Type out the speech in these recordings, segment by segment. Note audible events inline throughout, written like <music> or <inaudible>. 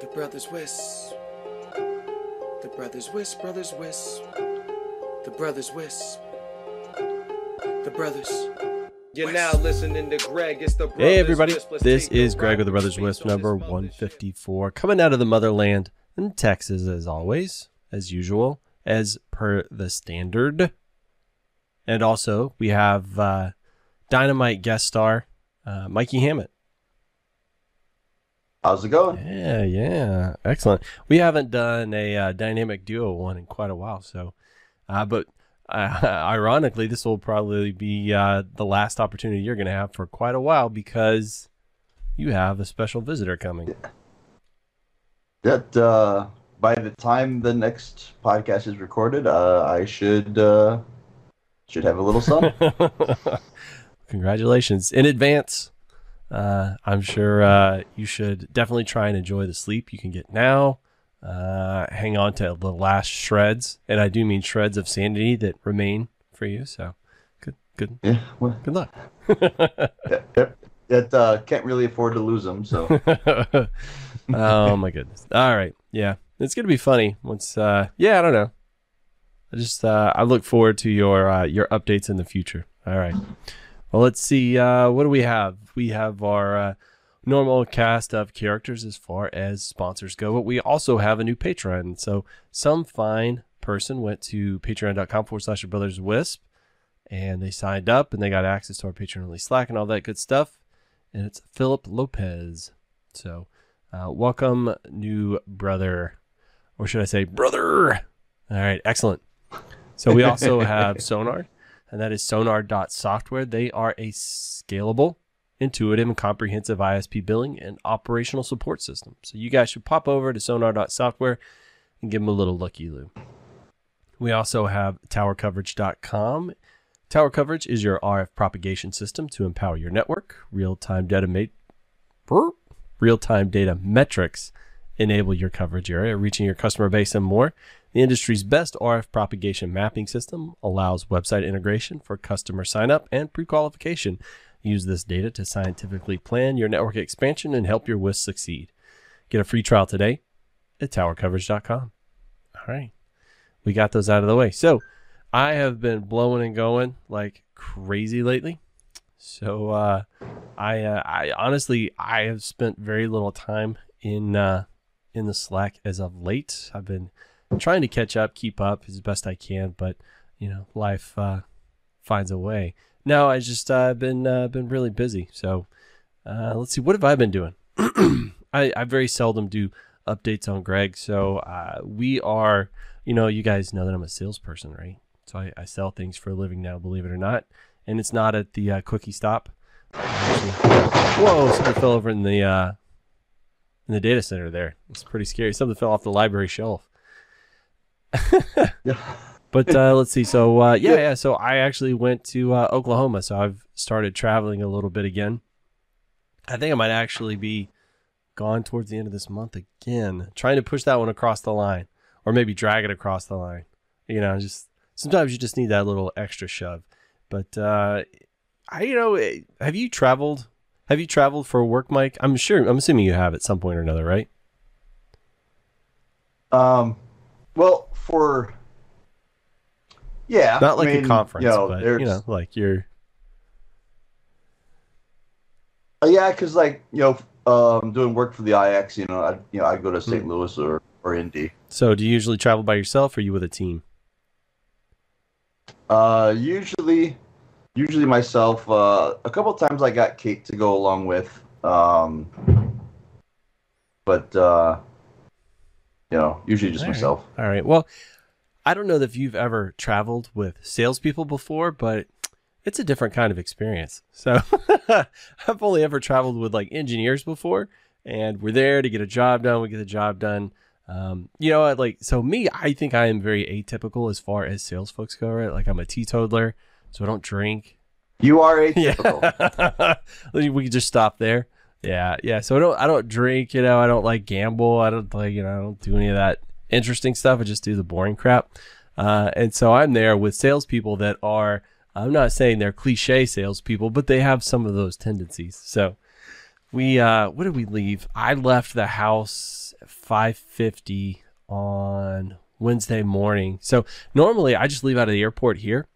The brothers Wisp. The brothers Wisp, brothers Wisp. The brothers Wisp. The brothers. You're now listening to Greg. It's the brothers Hey everybody, this is Greg with the Brothers based Wisp number 154, coming out of the motherland in Texas as always, as usual, as per the standard. And also, we have uh, Dynamite guest star uh, Mikey Hammett. How's it going? Yeah, yeah, excellent. We haven't done a uh, dynamic duo one in quite a while, so, uh, but uh, <laughs> ironically, this will probably be uh, the last opportunity you're going to have for quite a while because you have a special visitor coming. That uh, by the time the next podcast is recorded, uh, I should uh, should have a little son. <laughs> Congratulations in advance. Uh, I'm sure uh, you should definitely try and enjoy the sleep you can get now. Uh, hang on to the last shreds, and I do mean shreds of sanity that remain for you. So, good, good, yeah, well, good luck. <laughs> that, that- uh, can't really afford to lose them. So <laughs> oh my goodness! All right, yeah, it's gonna be funny once. Uh, yeah, I don't know. I just uh, I look forward to your uh, your updates in the future. All right. Well, let's see. Uh, what do we have? We have our uh, normal cast of characters as far as sponsors go, but we also have a new Patreon. So some fine person went to patreon.com forward slash your brothers wisp and they signed up and they got access to our Patreon only Slack and all that good stuff. And it's Philip Lopez. So uh, welcome, new brother, or should I say, brother? All right, excellent. So we also <laughs> have Sonar, and that is sonar.software. They are a scalable, intuitive, and comprehensive ISP billing and operational support system. So you guys should pop over to sonar.software and give them a little looky loo. We also have towercoverage.com. Tower Coverage is your RF propagation system to empower your network. Real-time data ma- real-time data metrics enable your coverage area, reaching your customer base and more. The industry's best RF propagation mapping system allows website integration for customer sign up and pre qualification. Use this data to scientifically plan your network expansion and help your WISP succeed. Get a free trial today at towercoverage.com. All right. We got those out of the way. So I have been blowing and going like crazy lately. So uh, I, uh, I honestly, I have spent very little time in uh, in the Slack as of late. I've been trying to catch up, keep up as best I can, but you know, life uh, finds a way. No, I just uh, been uh, been really busy. So uh, let's see, what have I been doing? <clears throat> I, I very seldom do updates on Greg. So uh, we are, you know, you guys know that I'm a salesperson, right? So I, I sell things for a living now, believe it or not. And it's not at the uh, cookie stop. Whoa! Something fell over in the uh, in the data center there. It's pretty scary. Something fell off the library shelf. Yeah. <laughs> But uh, let's see. So uh, yeah, yeah. So I actually went to uh, Oklahoma. So I've started traveling a little bit again. I think I might actually be gone towards the end of this month again. Trying to push that one across the line, or maybe drag it across the line. You know, just sometimes you just need that little extra shove. But uh, I, you know, eh, have you traveled? Have you traveled for work, Mike? I'm sure. I'm assuming you have at some point or another, right? um, well, for yeah, Not like I mean, a conference, you know, but there's- you know, like you're. Uh, yeah, because like you know, um, doing work for the IX, you know, I you know I go to. St. Louis or or Indy. So, do you usually travel by yourself, or are you with a team? Uh, usually, usually myself. Uh, a couple times I got Kate to go along with. Um, but uh, you know, usually just All right. myself. All right. Well, I don't know if you've ever traveled with salespeople before, but it's a different kind of experience. So <laughs> I've only ever traveled with like engineers before, and we're there to get a job done. We get the job done. Um, you know, like so me, I think I am very atypical as far as sales folks go. Right, like I'm a teetotaler, so I don't drink. You are <laughs> atypical. Yeah, <laughs> we could just stop there. Yeah, yeah. So I don't, I don't drink. You know, I don't like gamble. I don't like, you know, I don't do any of that interesting stuff. I just do the boring crap. Uh, and so I'm there with salespeople that are. I'm not saying they're cliche salespeople, but they have some of those tendencies. So we, uh, what did we leave? I left the house at 5:50 on Wednesday morning. So normally I just leave out of the airport here.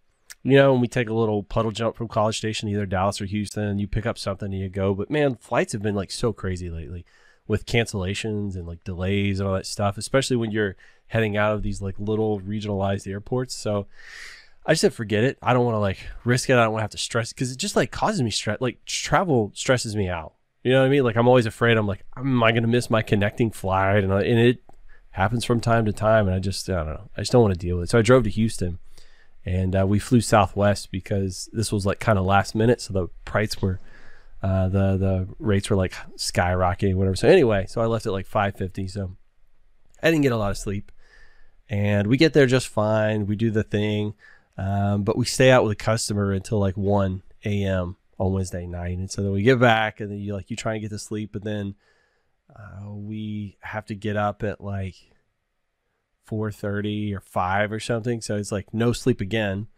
You know, when we take a little puddle jump from College Station, either Dallas or Houston. You pick up something and you go. But man, flights have been like so crazy lately with cancellations and like delays and all that stuff, especially when you're heading out of these like little regionalized airports. So I just said forget it. I don't want to like risk it. I don't want to have to stress because it just like causes me stress. Like travel stresses me out. You know what I mean? Like I'm always afraid. I'm like, am I going to miss my connecting flight? And, and it happens from time to time. And I just, I don't know. I just don't want to deal with it. So I drove to Houston and uh, we flew Southwest because this was like kind of last minute, so the price were uh, the the rates were like skyrocketing, whatever. So anyway, so I left at like five fifty. So I didn't get a lot of sleep, and we get there just fine. We do the thing, um, but we stay out with a customer until like one a.m. on Wednesday night, and so then we get back, and then you like you try and get to sleep, but then uh, we have to get up at like 4:30 or 5 or something. So it's like no sleep again.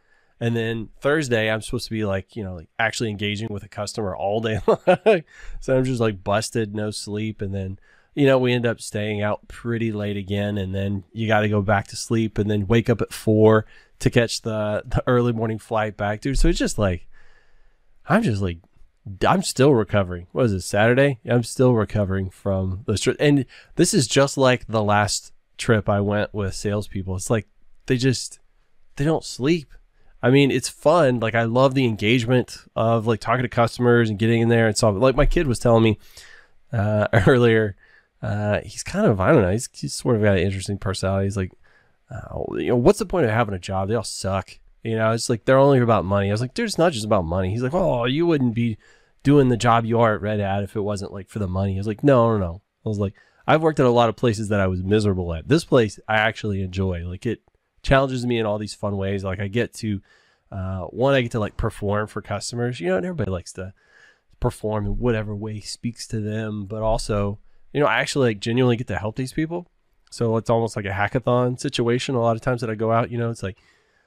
And then Thursday, I'm supposed to be like, you know, like actually engaging with a customer all day <laughs> long. so I'm just like busted, no sleep. And then, you know, we end up staying out pretty late again. And then you got to go back to sleep and then wake up at four to catch the, the early morning flight back, dude. So it's just like, I'm just like, I'm still recovering. What is it, Saturday? I'm still recovering from the trip. And this is just like the last trip I went with salespeople. It's like they just they don't sleep. I mean, it's fun. Like I love the engagement of like talking to customers and getting in there and solving. Like my kid was telling me uh, <laughs> earlier, uh, he's kind of I don't know. He's, he's sort of got an interesting personality. He's like, uh, you know, what's the point of having a job? They all suck. You know, it's like they're only about money. I was like, dude, it's not just about money. He's like, oh, you wouldn't be doing the job you are at Red Hat if it wasn't like for the money. I was like, no, no, no. I was like, I've worked at a lot of places that I was miserable at. This place I actually enjoy. Like it challenges me in all these fun ways. Like I get to uh, one, I get to like perform for customers. You know, and everybody likes to perform in whatever way speaks to them. But also, you know, I actually like genuinely get to help these people. So it's almost like a hackathon situation. A lot of times that I go out, you know, it's like,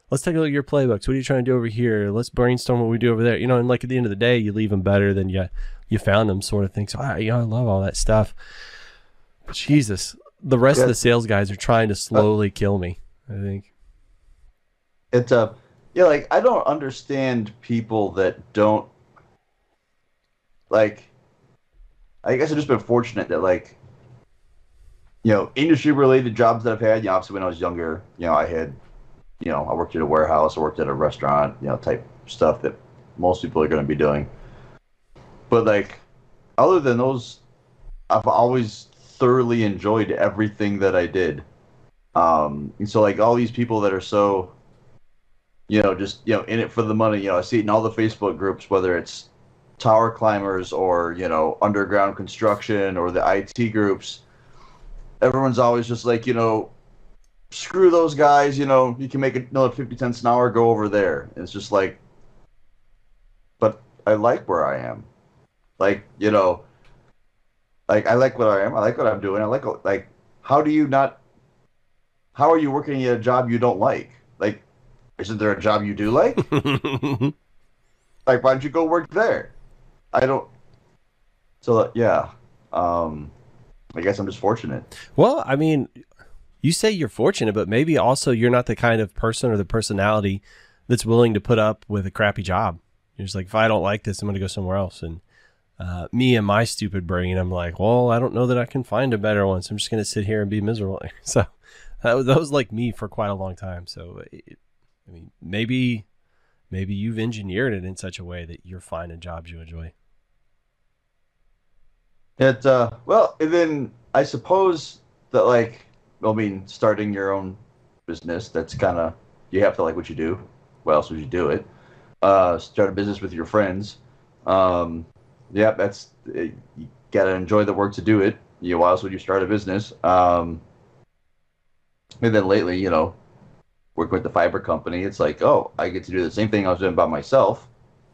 let's take a look at your playbooks. What are you trying to do over here? Let's brainstorm what we do over there. You know, and like at the end of the day, you leave them better than you you found them, sort of thing. So I, you know, I love all that stuff. Jesus, the rest Yeah. of the sales guys are trying to slowly kill me. I think. It's uh, yeah, like I don't understand people that don't like. I guess I've just been fortunate that like, you know, industry related jobs that I've had. You know, obviously when I was younger, you know, I had, you know, I worked at a warehouse, I worked at a restaurant, you know, type stuff that most people are going to be doing. But like, other than those, I've always thoroughly enjoyed everything that I did. Um, and so like all these people that are so, you know, just you know in it for the money. You know, I see it in all the Facebook groups, whether it's tower climbers or you know underground construction or the IT groups. Everyone's always just like you know, screw those guys. You know, you can make another fifty cents an hour. Go over there. And it's just like, but I like where I am. Like you know, like I like what I am. I like what I'm doing. I like like how do you not? How are you working at a job you don't like? Like, isn't there a job you do like? <laughs> like, why don't you go work there? I don't. So yeah, um, I guess I'm just fortunate. well, I mean, you say you're fortunate, but maybe also you're not the kind of person or the personality that's willing to put up with a crappy job. You're just like, if I don't like this, I'm going to go somewhere else. And uh, me and my stupid brain, I'm like, well, I don't know that I can find a better one, so I'm just going to sit here and be miserable. <laughs> So that was, that was like me for quite a long time. So, it, I mean, maybe maybe you've engineered it in such a way that you're finding jobs you enjoy. It uh, well, and then I suppose that like, I mean, starting your own business, that's kind of you have to like what you do. Why else would you do it? Uh, start a business with your friends. Um, yeah, that's you gotta enjoy the work to do it. You know, why else would you start a business? Um, and then lately, you know, working with the fiber company, it's like, oh, I get to do the same thing I was doing by myself,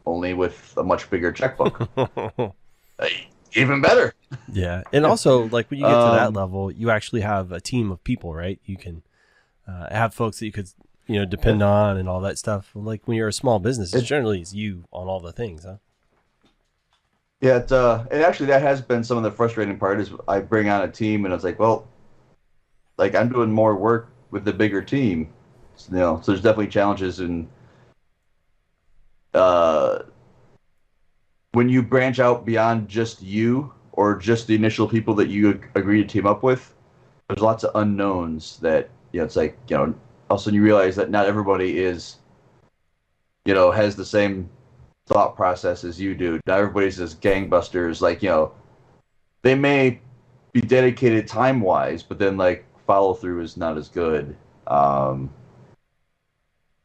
only with a much bigger checkbook. <laughs> Hey, Even better. Yeah, and also like when you get to that Um, level, you actually have a team of people, right? You can uh, have folks that you could you know depend on and all that stuff. Like when you're a small business, it's It- generally it's you on all the things, huh? Yeah, it's, uh, and actually that has been some of the frustrating part is I bring on a team and it's like, well, like I'm doing more work with the bigger team, you know. So there's definitely challenges in uh, when you branch out beyond just you or just the initial people that you agree to team up with. There's lots of unknowns that you know. It's like you know. All of a sudden, you realize that not everybody is, you know, has the same thought process as you do. Not everybody's as gangbusters. Like you know, they may be dedicated time wise, but then like follow through is not as good. Um,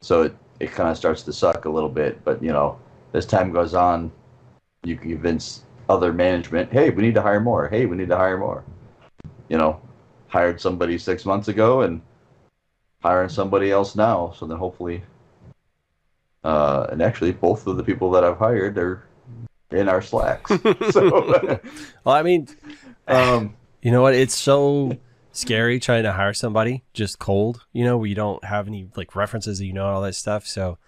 so it, it kind of starts to suck a little bit. But you know, as time goes on, you can convince other management, hey, we need to hire more. Hey, we need to hire more. You know, hired somebody six months ago and hiring somebody else now. So then hopefully, uh, and actually, both of the people that I've hired are in our slacks. <laughs> <laughs> so, Well, I mean, um, <laughs> you know what? It's so scary trying to hire somebody just cold, you know, where you don't have any like references that you know and all that stuff. So,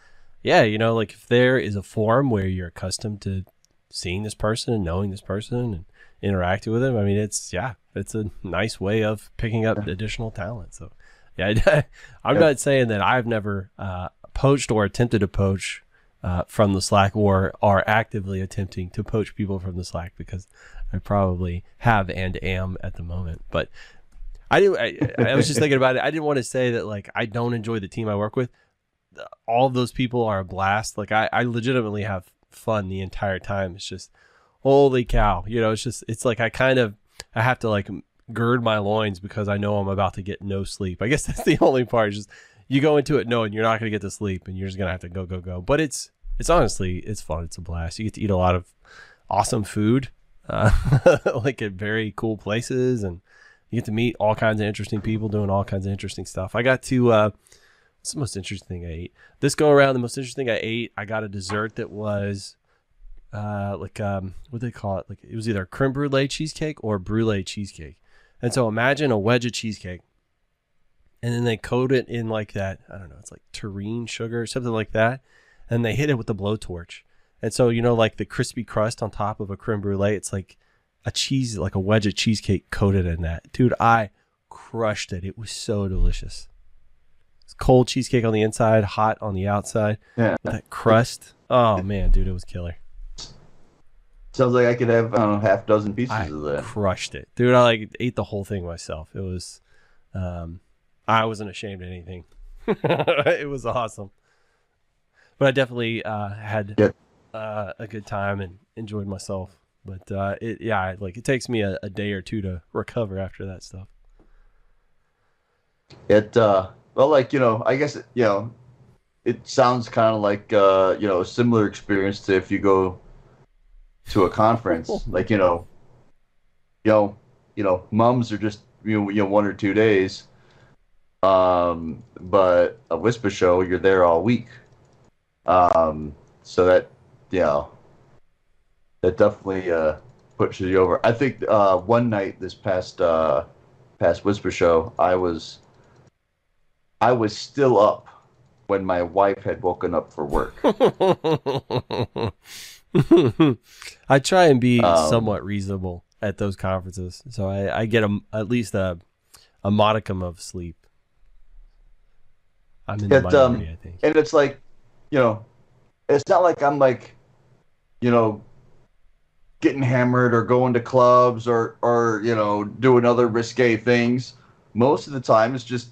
yeah, you know, like if there is a forum where you're accustomed to seeing this person and knowing this person and interacting with them, I mean, it's yeah, it's a nice way of picking up additional talent. So, yeah, I'm Yeah. not saying that I've never uh, poached or attempted to poach uh, from the Slack or are actively attempting to poach people from the Slack because I probably have and am at the moment. But I do. I, I was just thinking about it. I didn't want to say that like I don't enjoy the team I work with. All of those people are a blast. Like I, I legitimately have fun the entire time. It's just holy cow. You know, it's just it's like I kind of I have to like gird my loins because I know I'm about to get no sleep. I guess <laughs> that's the only part. Is just you go into it knowing you're not going to get to sleep and you're just going to have to go go go. But it's it's honestly it's fun. It's a blast. You get to eat a lot of awesome food, uh, <laughs> like at very cool places, and you get to meet all kinds of interesting people doing all kinds of interesting stuff. I got to uh, what's the most interesting thing I ate this go around? The most interesting thing I ate, I got a dessert that was uh, like um, what do they call it? Like it was either creme brulee cheesecake or brulee cheesecake. And so imagine a wedge of cheesecake, and then they coat it in like that. I don't know. It's like terrine sugar or something like that, and they hit it with the blowtorch. And so you know, like the crispy crust on top of a creme brulee, it's like a cheese, like a wedge of cheesecake coated in that. Dude, I crushed it. It was so delicious. It's cold cheesecake on the inside, hot on the outside. yeah. That crust. Oh man, dude, it was killer. Sounds like I could have I don't know half dozen pieces I of that. crushed it, dude. I like ate the whole thing myself. It was, um, I wasn't ashamed of anything. <laughs> it was awesome. But I definitely uh, had Yeah. uh, a good time and enjoyed myself. But uh, it, yeah, like it takes me a, a day or two to recover after that stuff. It uh well like, you know, I guess you know, it sounds kind of like uh, you know, a similar experience to if you go to a conference, <laughs> like, you know, you know, you know, MUMs are just you know, you know one or two days. Um, but a WISPA show, you're there all week. Um, so that you know, that definitely uh pushes you over. I think uh one night this past uh past WISPA show, I was I was still up when my wife had woken up for work. <laughs> I try and be Um, somewhat reasonable at those conferences, so I, I get a, at least a a modicum of sleep. I'm in the It, um, I think. and it's like, you know, it's not like I'm like, you know, getting hammered or going to clubs or or you know doing other risque things. Most of the time, it's just,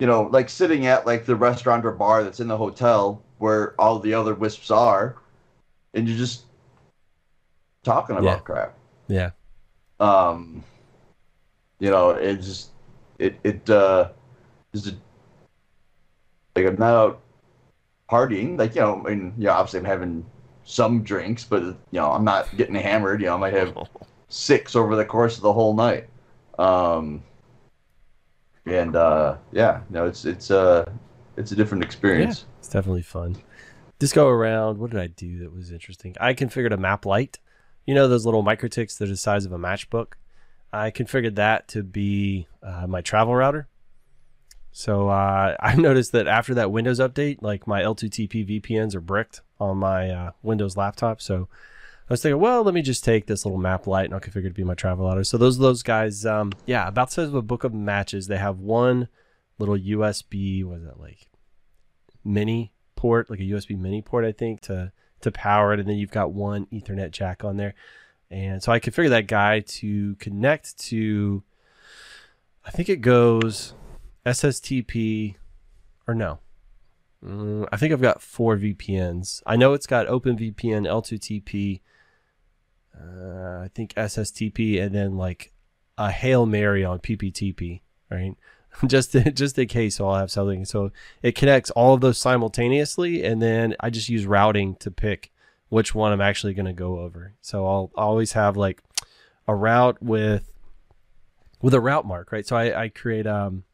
you know, like sitting at like the restaurant or bar that's in the hotel where all the other wisps are, and you're just talking about Yeah. crap. Yeah, um you know it just it it uh is a, like i'm not out partying like you know I mean yeah obviously i'm having some drinks but you know i'm not getting hammered you know i might have <laughs> six over the course of the whole night um and uh yeah no it's it's uh it's a different experience it's definitely fun. This go around, what did I do that was interesting? I configured a mAP lite. You know those little MikroTiks that are the size of a matchbook. I configured that to be uh, my travel router. So uh, <laughs> I noticed that after that Windows update, like my L2TP VPNs are bricked on my uh, Windows laptop. So I was thinking, well, let me just take this little mAP lite and I'll configure it to be my travel router. So those are those guys, um, yeah, about says a book of matches. They have one little USB, what is that like, mini port, like a USB mini port, I think, to to power it, and then you've got one Ethernet jack on there. And so I configured that guy to connect to, I think it goes SSTP, or no, Mm, I think I've got four VPNs. I know it's got OpenVPN, L2TP, uh, I think SSTP, and then like a Hail Mary on PPTP, right? <laughs> just just in case, so I'll have something. So it connects all of those simultaneously, and then I just use routing to pick which one I'm actually going to go over. So I'll always have like a route with with a route mark, right? So I, I create um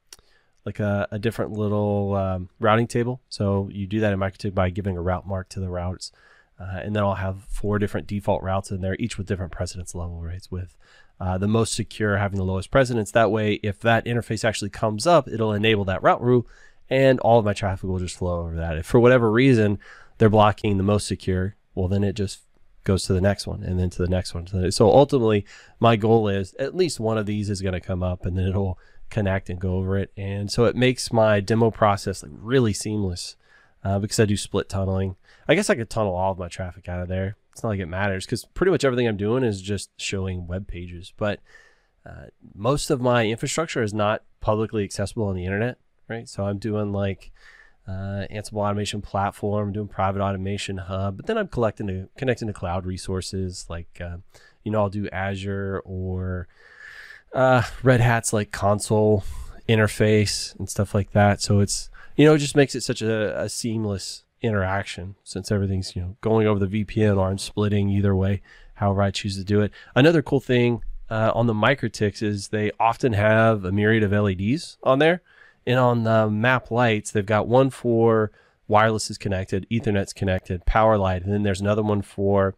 like a, a different little um, routing table. So you do that in MikroTik by giving a route mark to the routes. Uh, and then I'll have four different default routes in there, each with different precedence level rates, with uh, the most secure having the lowest precedence. That way, if that interface actually comes up, it'll enable that route rule, and all of my traffic will just flow over that. If for whatever reason they're blocking the most secure, well, then it just goes to the next one and then to the next one. So ultimately, my goal is at least one of these is going to come up, and then it'll connect and go over it. And so it makes my demo process like really seamless uh, because I do split tunneling. I guess I could tunnel all of my traffic out of there. It's not like it matters because pretty much everything I'm doing is just showing web pages. But uh, most of my infrastructure is not publicly accessible on the internet, right? So I'm doing like uh, Ansible automation platform, doing private automation hub, but then I'm collecting to connecting to cloud resources like uh, you know I'll do Azure or uh, Red Hat's like console interface and stuff like that. So it's you know it just makes it such a, a seamless interaction since everything's you know going over the VPN or I'm splitting either way, however I choose to do it. Another cool thing uh, on the MikroTiks is they often have a myriad of LEDs on there, and on the mAP lites they've got one for wireless is connected, Ethernet's connected, power light, and then there's another one for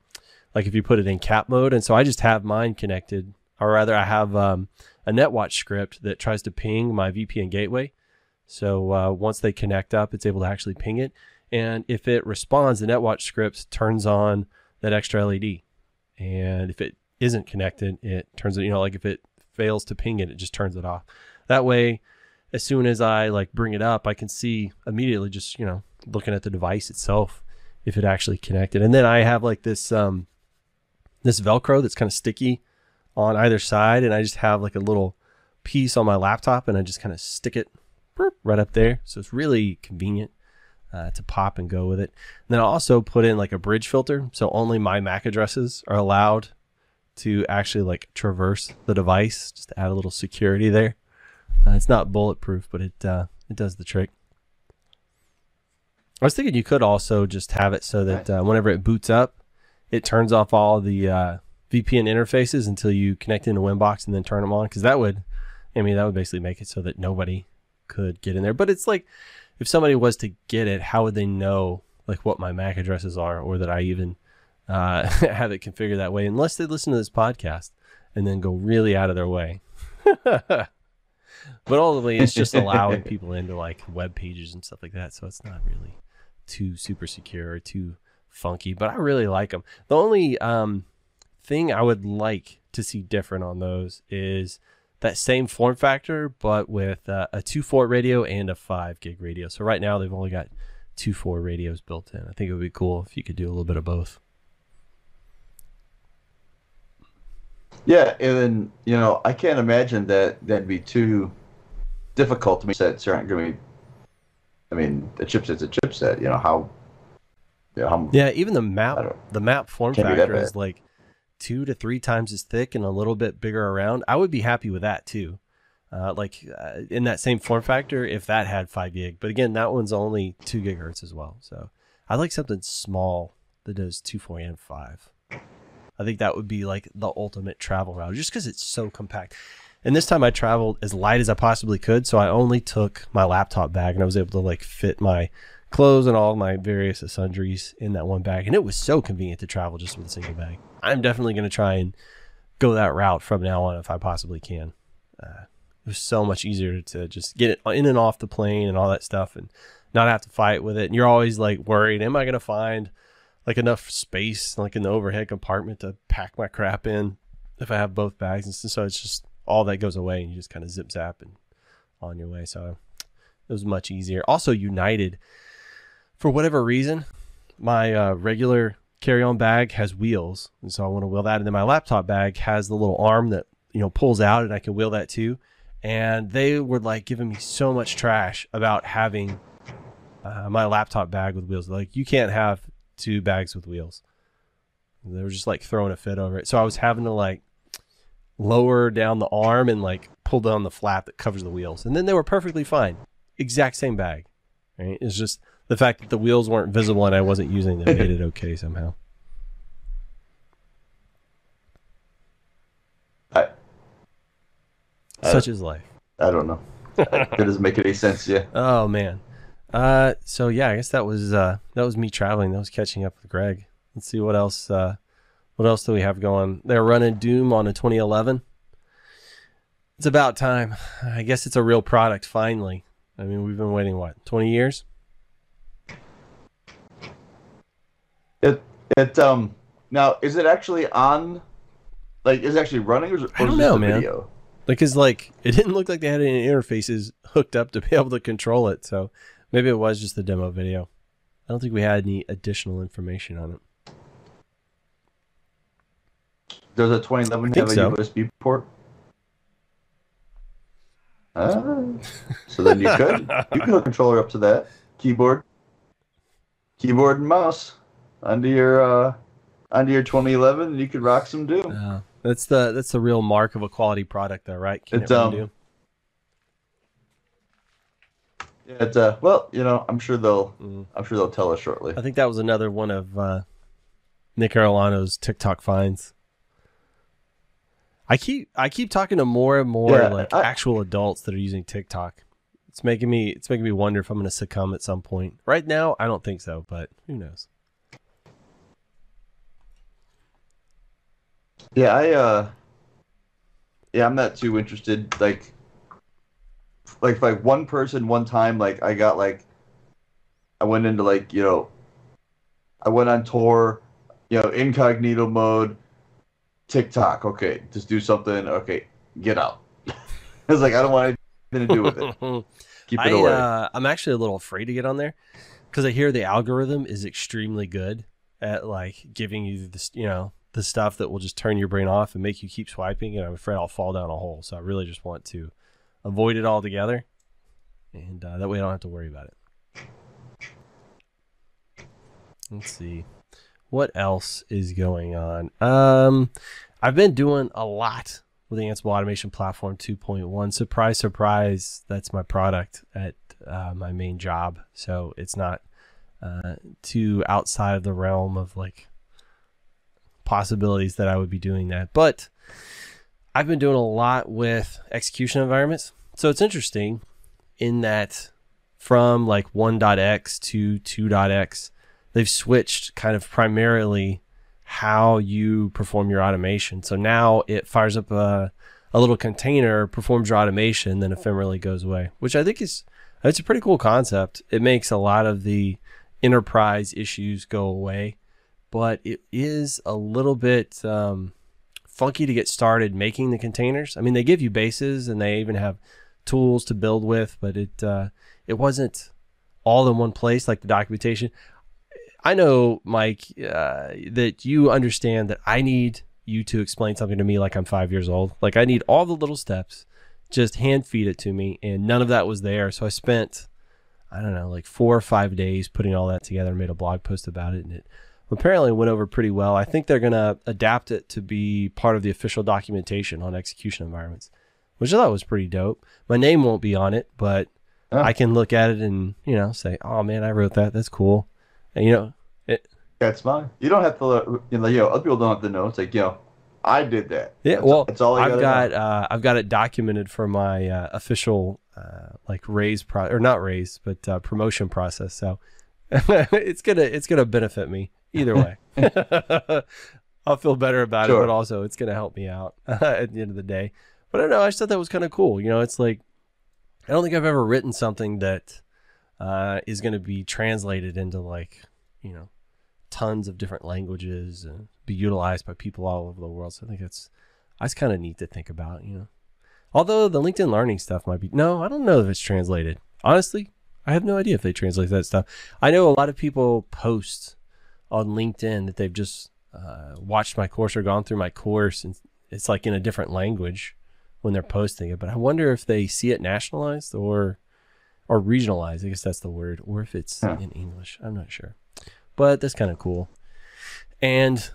like if you put it in cap mode. And so I just have mine connected, or rather I have um, a NetWatch script that tries to ping my VPN gateway. So uh, once they connect up, it's able to actually ping it. And if it responds, the NetWatch script turns on that extra LED. And if it isn't connected, it turns it, you know, like if it fails to ping it, it just turns it off. That way, as soon as I like bring it up, I can see immediately just, you know, looking at the device itself if it actually connected. And then I have like this um this velcro that's kind of sticky on either side and I just have like a little piece on my laptop and I just kind of stick it right up there. So it's really convenient uh, to pop and go with it. And then I'll also put in like a bridge filter, so only my MAC addresses are allowed to actually like traverse the device, just to add a little security there. Uh, it's not bulletproof, but it uh, it does the trick. I was thinking you could also just have it so that uh, whenever it boots up, it turns off all the uh, VPN interfaces until you connect into Winbox and then turn them on, because that would, I mean, that would basically make it so that nobody could get in there. But it's like if somebody was to get it, how would they know like what my MAC addresses are or that I even uh, <laughs> have it configured that way unless they listen to this podcast and then go really out of their way. <laughs> but ultimately, it's just allowing <laughs> people into like web pages and stuff like that. So it's not really too super secure or too funky, but I really like them. The only um, thing I would like to see different on those is that same form factor, but with uh, a 2.4 radio and a 5 gig radio. So right now they've only got 2.4 radios built in. I think it would be cool if you could do a little bit of both. Yeah, and then you know I can't imagine that that'd be too difficult to me. Sets aren't going to be. I mean, the chipset's a chipset. You know how. You know, how Yeah, even the map, the map form Can't be that factor is like two to three times as thick and a little bit bigger around. I would be happy with that too. Uh, like uh, in that same form factor, if that had five gig, but again, that one's only two gigahertz as well. So I like something small that does two, four, and five. I think that would be like the ultimate travel route, just because it's so compact. And this time I traveled as light as I possibly could, so I only took my laptop bag, and I was able to like fit my clothes and all my various sundries in that one bag, and it was so convenient to travel just with a single bag. I'm definitely going to try and go that route from now on if I possibly can. Uh, it was so much easier to just get it in and off the plane and all that stuff, and not have to fight with it. And you're always like worried, am I going to find like enough space like in the overhead compartment to pack my crap in if I have both bags and so it's just all that goes away and you just kind of zip zap and on your way. So it was much easier. Also, United, for whatever reason, my uh, regular carry-on bag has wheels, and so I want to wheel that. And then my laptop bag has the little arm that you know pulls out, and I can wheel that too. And they were like giving me so much trash about having uh, my laptop bag with wheels. Like you can't have two bags with wheels. They were just like throwing a fit over it. So I was having to like lower down the arm and like pull down the flap that covers the wheels. And then they were perfectly fine. Exact same bag. Right? It's just the fact that the wheels weren't visible and I wasn't using them made it <laughs> okay somehow. I, Such is life. I don't know. <laughs> that doesn't make any sense. Yeah. Oh man. Uh so yeah, I guess that was uh that was me traveling. That was catching up with Greg. Let's see what else uh what else do we have going? They're running Doom on a 2011. It's about time. I guess it's a real product finally. I mean, we've been waiting what, 20 years? It it um now is it actually on? Like is it actually running or is it, I don't know, man. Video? Because like it didn't look like they had any interfaces hooked up to be <laughs> able to control it. So maybe it was just the demo video. I don't think we had any additional information on it. Does a 2011 I think have a so. USB port? Ah, so then you could you could hook controller up to that keyboard, keyboard and mouse under your uh under your 2011, and you could rock some Doom. Uh, that's the that's the real mark of a quality product, though, right? Can It's, it um, Doom? Yeah, it's uh well you know I'm sure they'll Mm. I'm sure they'll tell us shortly. I think that was another one of uh, Nick Arellano's TikTok finds. I keep I keep talking to more and more Yeah, like I- actual adults that are using TikTok. It's making me it's making me wonder if I'm going to succumb at some point. Right now, I don't think so, but who knows? Yeah, I uh yeah, I'm not too interested. Like like like one person one time like I got like I went into like, you know I went on tour, you know, incognito mode, TikTok, okay, just do something, okay, get out. <laughs> I was like, I don't want anything to do with it. <laughs> Keep it I, away. uh, I'm actually a little afraid to get on there because I hear the algorithm is extremely good at like giving you this, you know, the stuff that will just turn your brain off and make you keep swiping. And I'm afraid I'll fall down a hole. So I really just want to avoid it altogether, and uh, that way I don't have to worry about it. Let's see what else is going on. Um, I've been doing a lot with the Ansible Automation Platform 2.1. Surprise, surprise, that's my product at uh, my main job. So it's not uh, too outside of the realm of like possibilities that I would be doing that. But I've been doing a lot with execution environments. So it's interesting in that from like 1.x to 2.x, they've switched kind of primarily how you perform your automation. So now it fires up a, a little container, performs your automation, then ephemerally goes away, which I think is it's a pretty cool concept. It makes a lot of the enterprise issues go away, but it is a little bit um, funky to get started making the containers. I mean, they give you bases and they even have tools to build with, but it uh, it wasn't all in one place like the documentation. I know, Mike, uh, that you understand that I need you to explain something to me like I'm five years old. Like I need all the little steps, just hand feed it to me, and none of that was there. So I spent, I don't know, like four or five days putting all that together, made a blog post about it, and it apparently it went over pretty well. I think they're gonna adapt it to be part of the official documentation on execution environments, which I thought was pretty dope. My name won't be on it, but Oh. I can look at it and you know say, "Oh man, I wrote that. That's cool." And you know, it, That's fine. You don't have to, you know, you know, other people don't have to know. It's like, you know, I did that. yeah. That's- well, that's all I I've got uh, I've got it documented for my uh, official uh, like raise pro or not raise, but uh, promotion process. So <laughs> it's gonna it's gonna benefit me either way. <laughs> I'll feel better about it, but also it's gonna help me out <laughs> at the end of the day. But I don't know. I just thought that was kind of cool. You know, it's like I don't think I've ever written something that uh, is going to be translated into like you know tons of different languages and be utilized by people all over the world. So I think that's that's kind of neat to think about, you know. Although the LinkedIn Learning stuff might be no, I don't know if it's translated. Honestly, I have no idea if they translate that stuff. I know a lot of people post on LinkedIn that they've just uh, watched my course or gone through my course, and it's like in a different language when they're posting it. But I wonder if they see it nationalized or or regionalized. I guess that's the word, or if it's Huh. in English. I'm not sure, but that's kind of cool. And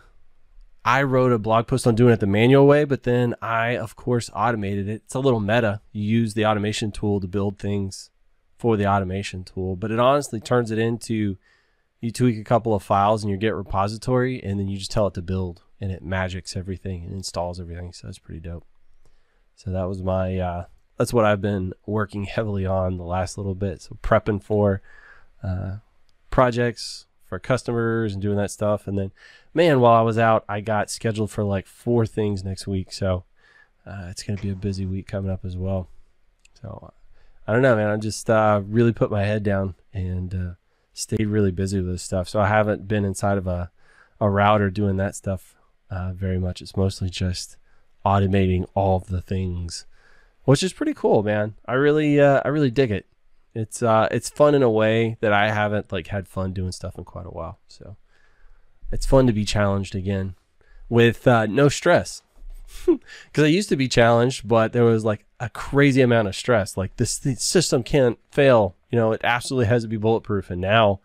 I wrote a blog post on doing it the manual way, but then I, of course, automated it. It's a little meta. You use the automation tool to build things for the automation tool, but it honestly turns it into you tweak a couple of files in your Git repository, and then you just tell it to build, and it magics everything and installs everything. So that's pretty dope. So that was my uh, that's what I've been working <laughs> heavily on the last little bit. So prepping for uh, projects for customers and doing that stuff, and then man, while I was out, I got scheduled for like four things next week. So uh, it's going to be a busy week coming up as well. So I don't know, man. I just uh, really put my head down and uh, stayed really busy with this stuff. So I haven't been inside of a, a router doing that stuff uh, very much. It's mostly just automating all the things, which is pretty cool, man. I really, uh, I really dig it. It's uh, it's fun in a way that I haven't like had fun doing stuff in quite a while. So it's fun to be challenged again with uh, no stress. <laughs> Because I used to be challenged, but there was like a crazy amount of stress. Like this, the system can't fail. You know, it absolutely has to be bulletproof. And now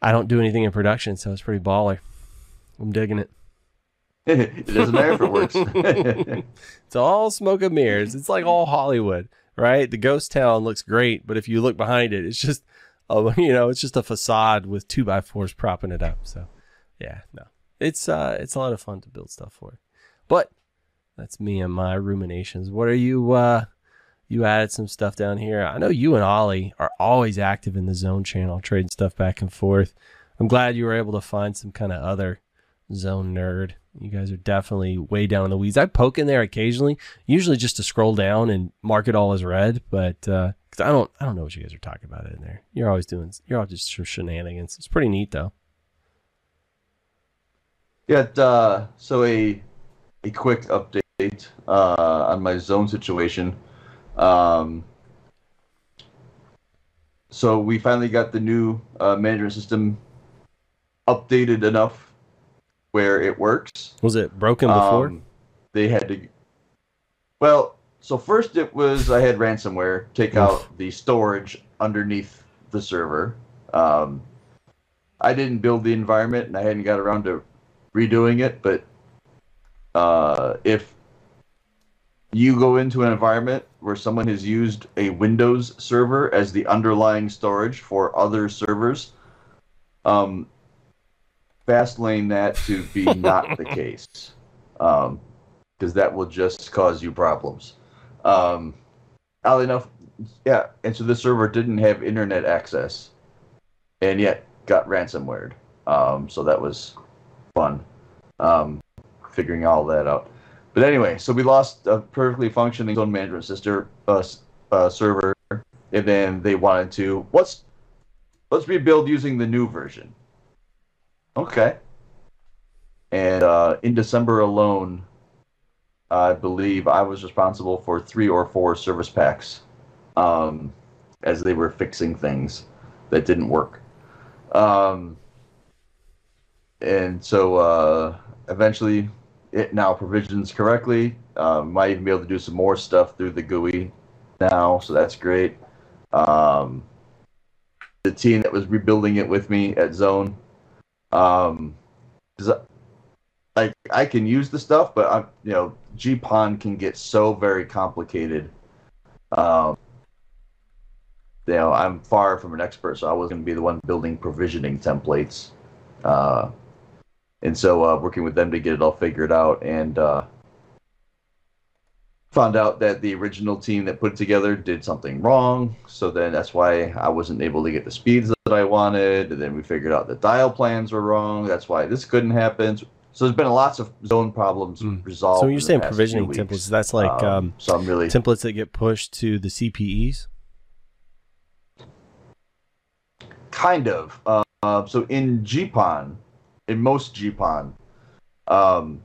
I don't do anything in production, so it's pretty baller. I'm digging it. <laughs> it doesn't matter if it works. <laughs> It's all smoke and mirrors. It's like all Hollywood, right? The ghost town looks great, but if you look behind it, it's just, a, <laughs> you know, it's just a facade with two by fours propping it up. So, yeah, no, it's uh, it's a lot of fun to build stuff for. But that's me and my ruminations. What are you? uh You added some stuff down here. I know you and Ollie are always active in the Zhone channel, trading stuff back and forth. I'm glad you were able to find some kind of other Zhone nerd. You guys are definitely way down in the weeds. I poke in there occasionally, usually just to scroll down and mark it all as red, but uh 'cause I don't, I don't know what you guys are talking about in there. You're always doing, you're all just sh- shenanigans. It's pretty neat though. Yeah, uh, so a a quick update uh, on my Zhone situation. Um, so we finally got the new uh, management system updated enough where it works. Was it broken before? Um, they had to. Well, so first it was I had ransomware take out the storage underneath the server. Um, I didn't build the environment and I hadn't got around to redoing it, but uh, if you go into an environment where someone has used a Windows server as the underlying storage for other servers, um, Fastlane that to be <laughs> not the case, because that will just cause you problems. Um, oddly enough, yeah, and so the server didn't have internet access, and yet got ransomwared. Um, so that was fun, um, figuring all that out. But anyway, so we lost a perfectly functioning Zhone management sister uh, uh, server, and then they wanted to let's let's rebuild using the new version. Okay. And uh, in December alone, I believe I was responsible for three or four service packs um, as they were fixing things that didn't work. Um, and so uh, eventually it now provisions correctly. Um, might even be able to do some more stuff through the GUI now, so that's great. Um, the team that was rebuilding it with me at Zhone, um, I- I can use the stuff, but I'm you know GPON can get so very complicated. Um, you know, I'm far from an expert, so I was going to be the one building provisioning templates. Uh, and so uh, working with them to get it all figured out and uh, found out that the original team that put it together did something wrong so then that's why i wasn't able to get the speeds that i wanted and then we figured out the dial plans were wrong that's why this couldn't happen so there's been lots of Zhone problems Mm. resolved So when you're saying provisioning templates, that's like um, so i'm really templates that get pushed to the CPEs. kind of. Uh, so in GPON, in most GPON, um,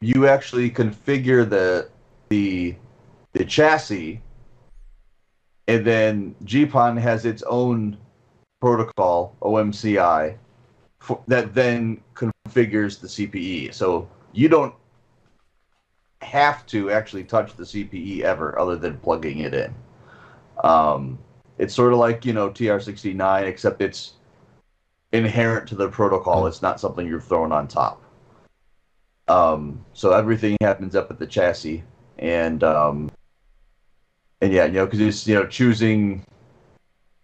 you actually configure the the the chassis, and then GPON has its own protocol OMCI for, that then configures the CPE. So you don't have to actually touch the CPE ever, other than plugging it in. Um, it's sort of like you know TR69, except it's inherent to the protocol. It's not something you're throwing on top. Um, so everything happens up at the chassis, and um, and yeah, you know, because it's you know choosing,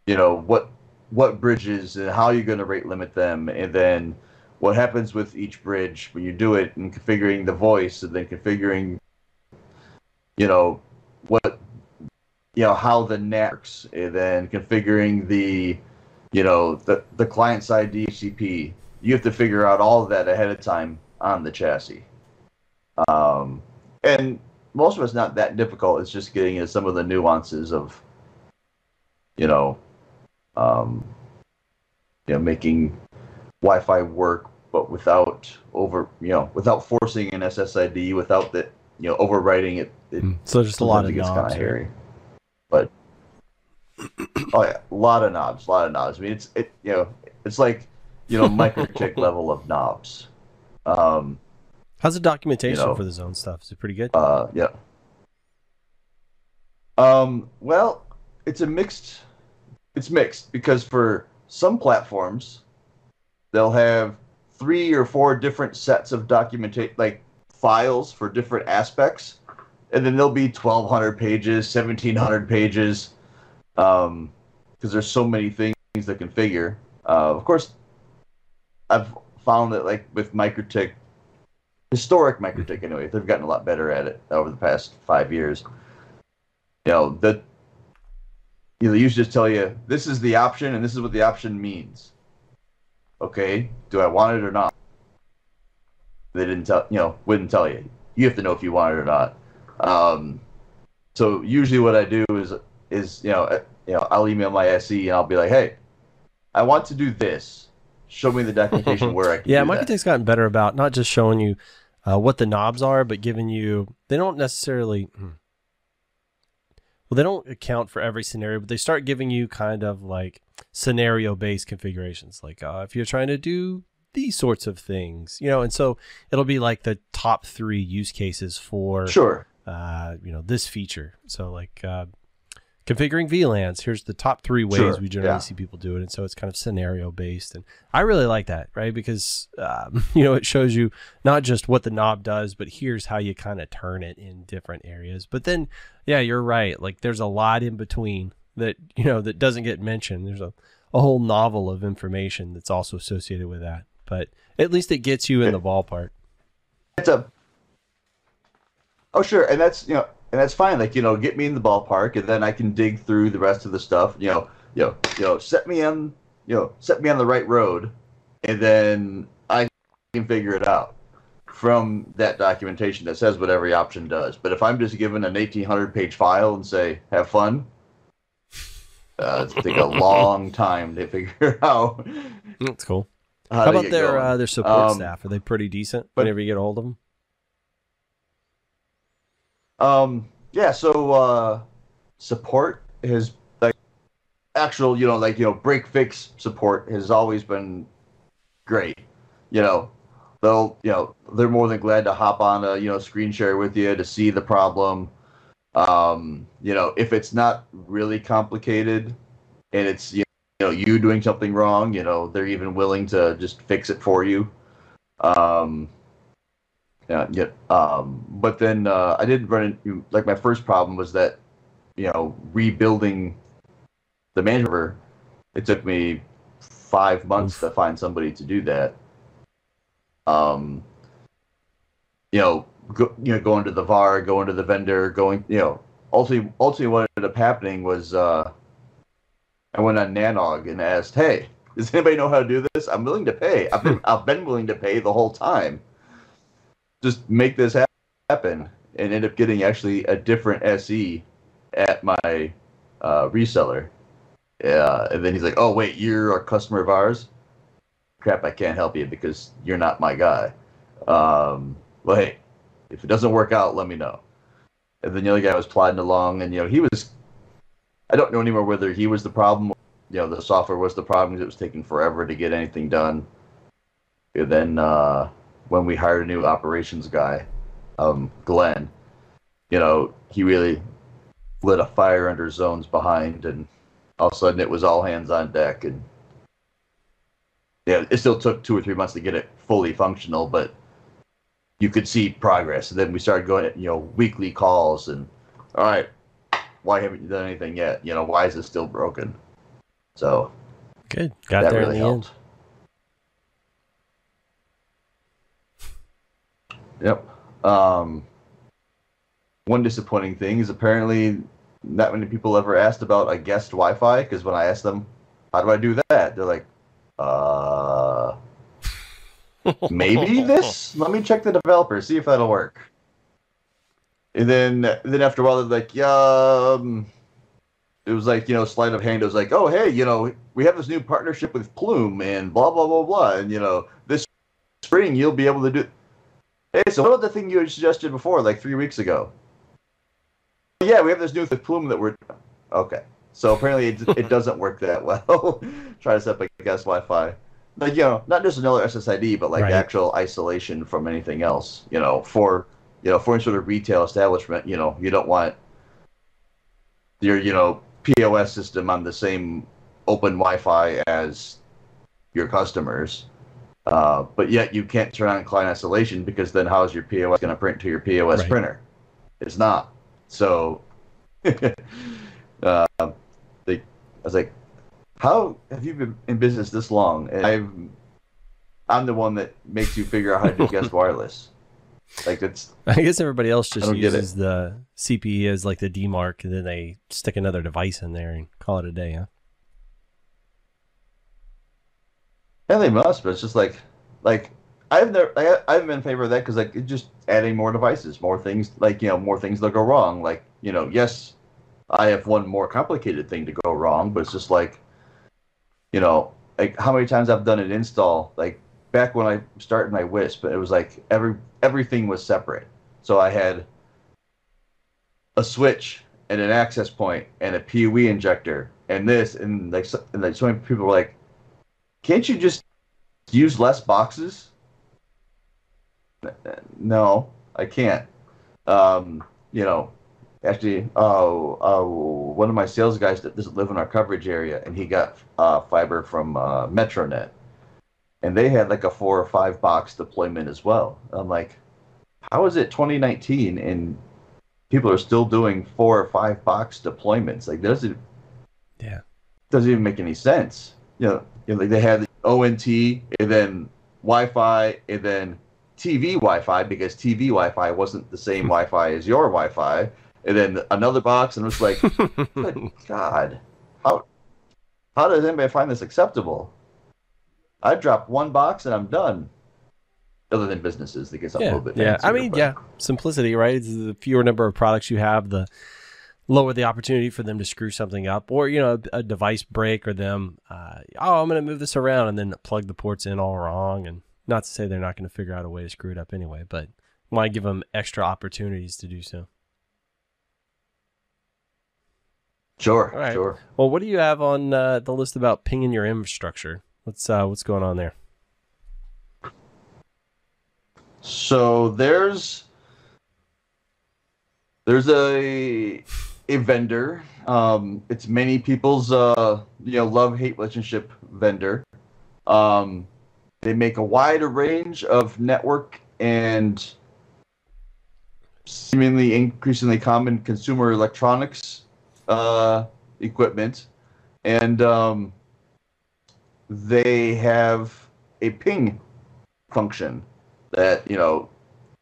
you know what what bridges and how you're going to rate limit them, and then what happens with each bridge when you do it, and configuring the voice, and then configuring, you know, what you know how the NAT works, and then configuring the you know the the client side DHCP. You have to figure out all of that ahead of time on the chassis. Um, and most of it's not that difficult. It's just getting into some of the nuances of, you know, um, you know, making Wi-Fi work, but without over, you know, without forcing an SSID, without the, you know, overwriting it. it Hmm. So just a lot of it gets knobs. kind of hairy. Oh yeah, a lot of knobs, a lot of knobs. I mean, it's it, you know, it's like you know, MikroTik <laughs> level of knobs. Um, How's the documentation You know. for the Zhone stuff? Is it pretty good? Uh, yeah. Um, well, it's a mixed. It's mixed because for some platforms, they'll have three or four different sets of documentation, like files for different aspects, and then there'll be twelve hundred pages, seventeen hundred pages, um, because there's so many things to configure. Uh, of course, I've found that like with MikroTik historic MikroTik anyway. They've gotten a lot better at it over the past five years. You know that you know, usually just tell you this is the option and this is what the option means. Okay, do I want it or not? They didn't tell you know wouldn't tell you. You have to know if you want it or not. Um, so usually what I do is is you know uh, you know I'll email my SE and I'll be like, hey, I want to do this. Show me the documentation where I can. <laughs> Yeah, that. Gotten better about not just showing you uh, what the knobs are, but giving you. They don't necessarily. hmm. Well, they don't account for every scenario, but they start giving you kind of like scenario-based configurations. Like uh, if you're trying to do these sorts of things, you know, and so it'll be like the top three use cases for Sure. uh, you know, this feature. So like uh, configuring VLANs. Here's the top three ways Sure, we generally yeah. see people do it, and so it's kind of scenario based. And I really like that, right? Because um, <laughs> you know it shows you not just what the knob does, but here's how you kind of turn it in different areas. But then, yeah, you're right. Like there's a lot in between that you know that doesn't get mentioned. There's a a whole novel of information that's also associated with that. But at least it gets you in the ballpark. it's a oh sure and that's you know and that's fine like you know get me in the ballpark and then i can dig through the rest of the stuff you know you know you know set me on you know set me on the right road and then i can figure it out from that documentation that says what every option does but if i'm just given an 1800 page file and say have fun uh, it's take a <laughs> long time to figure <laughs> out That's cool. how, How about their uh, their support Um, staff? Are they pretty decent but- whenever you get a hold of them? Um, yeah, so uh, support has like actual, you know, like you know, break fix support has always been great. You know, they'll, you know, they're more than glad to hop on a, you know, screen share with you to see the problem. Um, you know, if it's not really complicated and it's you know you doing something wrong, you know, they're even willing to just fix it for you. Um, yeah, yeah. Um, but then uh, I did run into like my first problem was that you know rebuilding the server. It took me five months to find somebody to do that. Um, you know, go, you know, going to the VAR, going to the vendor, going, you know, ultimately, ultimately, what ended up happening was uh, I went on Nanog and asked, "Hey, does anybody know how to do this? I'm willing to pay. I've been, <laughs> I've been willing to pay the whole time." just make this hap- happen and end up getting actually a different SE at my uh, reseller. Yeah, and then he's like, "Oh wait, you're a customer of ours." Crap, I can't help you because you're not my guy. Um, well, hey, if it doesn't work out, let me know. And then the other guy was plodding along, and you know he was. I don't know anymore whether he was the problem. Or, You know, the software was the problem it was taking forever to get anything done. And then uh, when we hired a new operations guy, um, Glenn, you know, he really lit a fire under Zhone's behind, and all of a sudden it was all hands on deck. And yeah, it still took two or three months to get it fully functional, but you could see progress. And then we started going, at you know, weekly calls, and all right, why haven't you done anything yet? You know, why is it still broken? So Good. Got that there really in the helped. Yep. Um, one disappointing thing is apparently not many people ever asked about a guest Wi-Fi because when I asked them, "How do I do that?" they're like, "Uh, <laughs> maybe this. Let me check the developer, see if that'll work." And then, then after a while, they're like, "Yeah." Um, it was like you know, sleight of hand. It was like, "Oh, hey, you know, we have this new partnership with Plume and blah blah blah blah, and you know, this spring you'll be able to do." Hey, so what about the thing you had suggested before, like three weeks ago? Yeah, we have this new Plume that we're okay. So apparently it, <laughs> it doesn't work that well. <laughs> Try to set up a guest Wi-Fi, like you know, not just another SSID, but like Right. actual isolation from anything else. You know, for you know, for any sort of retail establishment, you know, you don't want your you know POS system on the same open Wi-Fi as your customers. Uh, but yet you can't turn on client isolation because then how is your POS going to print to your POS Right. printer? It's not. So, <laughs> uh, they, I was like, "How have you been in business this long?" And I'm, I'm the one that makes you figure out how to do guest <laughs> wireless. Like it's I guess everybody else just I don't get it. uses the CPE as like the DMARC, and then they stick another device in there and call it a day. Huh? Yeah, they must, but it's just like, like I've never, I, I've been in favor of that because like it's just adding more devices, more things, like you know, more things that go wrong. Like you know, yes, I have one more complicated thing to go wrong, but it's just like, you know, like how many times I've done an install, like back when I started my Wisp, it was like every everything was separate. So I had a switch and an access point and a PoE injector and this and like so, and like so many people were like, can't you just use less boxes? No, I can't. Um, you know, actually, uh, uh, one of my sales guys that doesn't live in our coverage area, and he got uh, fiber from uh, MetroNet, and they had like a four or five box deployment as well. I'm like, how is it 2019 and people are still doing four or five box deployments? Like, does it Yeah. doesn't even make any sense. You know, you know like they had the ONT and then Wi-Fi and then TV Wi-Fi because TV Wi-Fi wasn't the same <laughs> Wi-Fi as your Wi-Fi, and then another box, and it was like, <laughs> good God, how how does anybody find this acceptable? I drop one box and I'm done. Other than businesses, that gets a little bit. yeah. I mean, but- yeah, simplicity, right? It's the fewer number of products you have, the lower the opportunity for them to screw something up, or you know, a, a device break, or them, uh, oh, I'm going to move this around, and then plug the ports in all wrong. And not to say they're not going to figure out a way to screw it up anyway, but might give them extra opportunities to do so? Sure, right. sure. Well, what do you have on uh, the list about pinging your infrastructure? What's uh, what's going on there? So there's there's a a vendor. Um, it's many people's uh, you know love hate relationship vendor. Um, they make a wide range of network and seemingly increasingly common consumer electronics uh, equipment, and um, they have a ping function that you know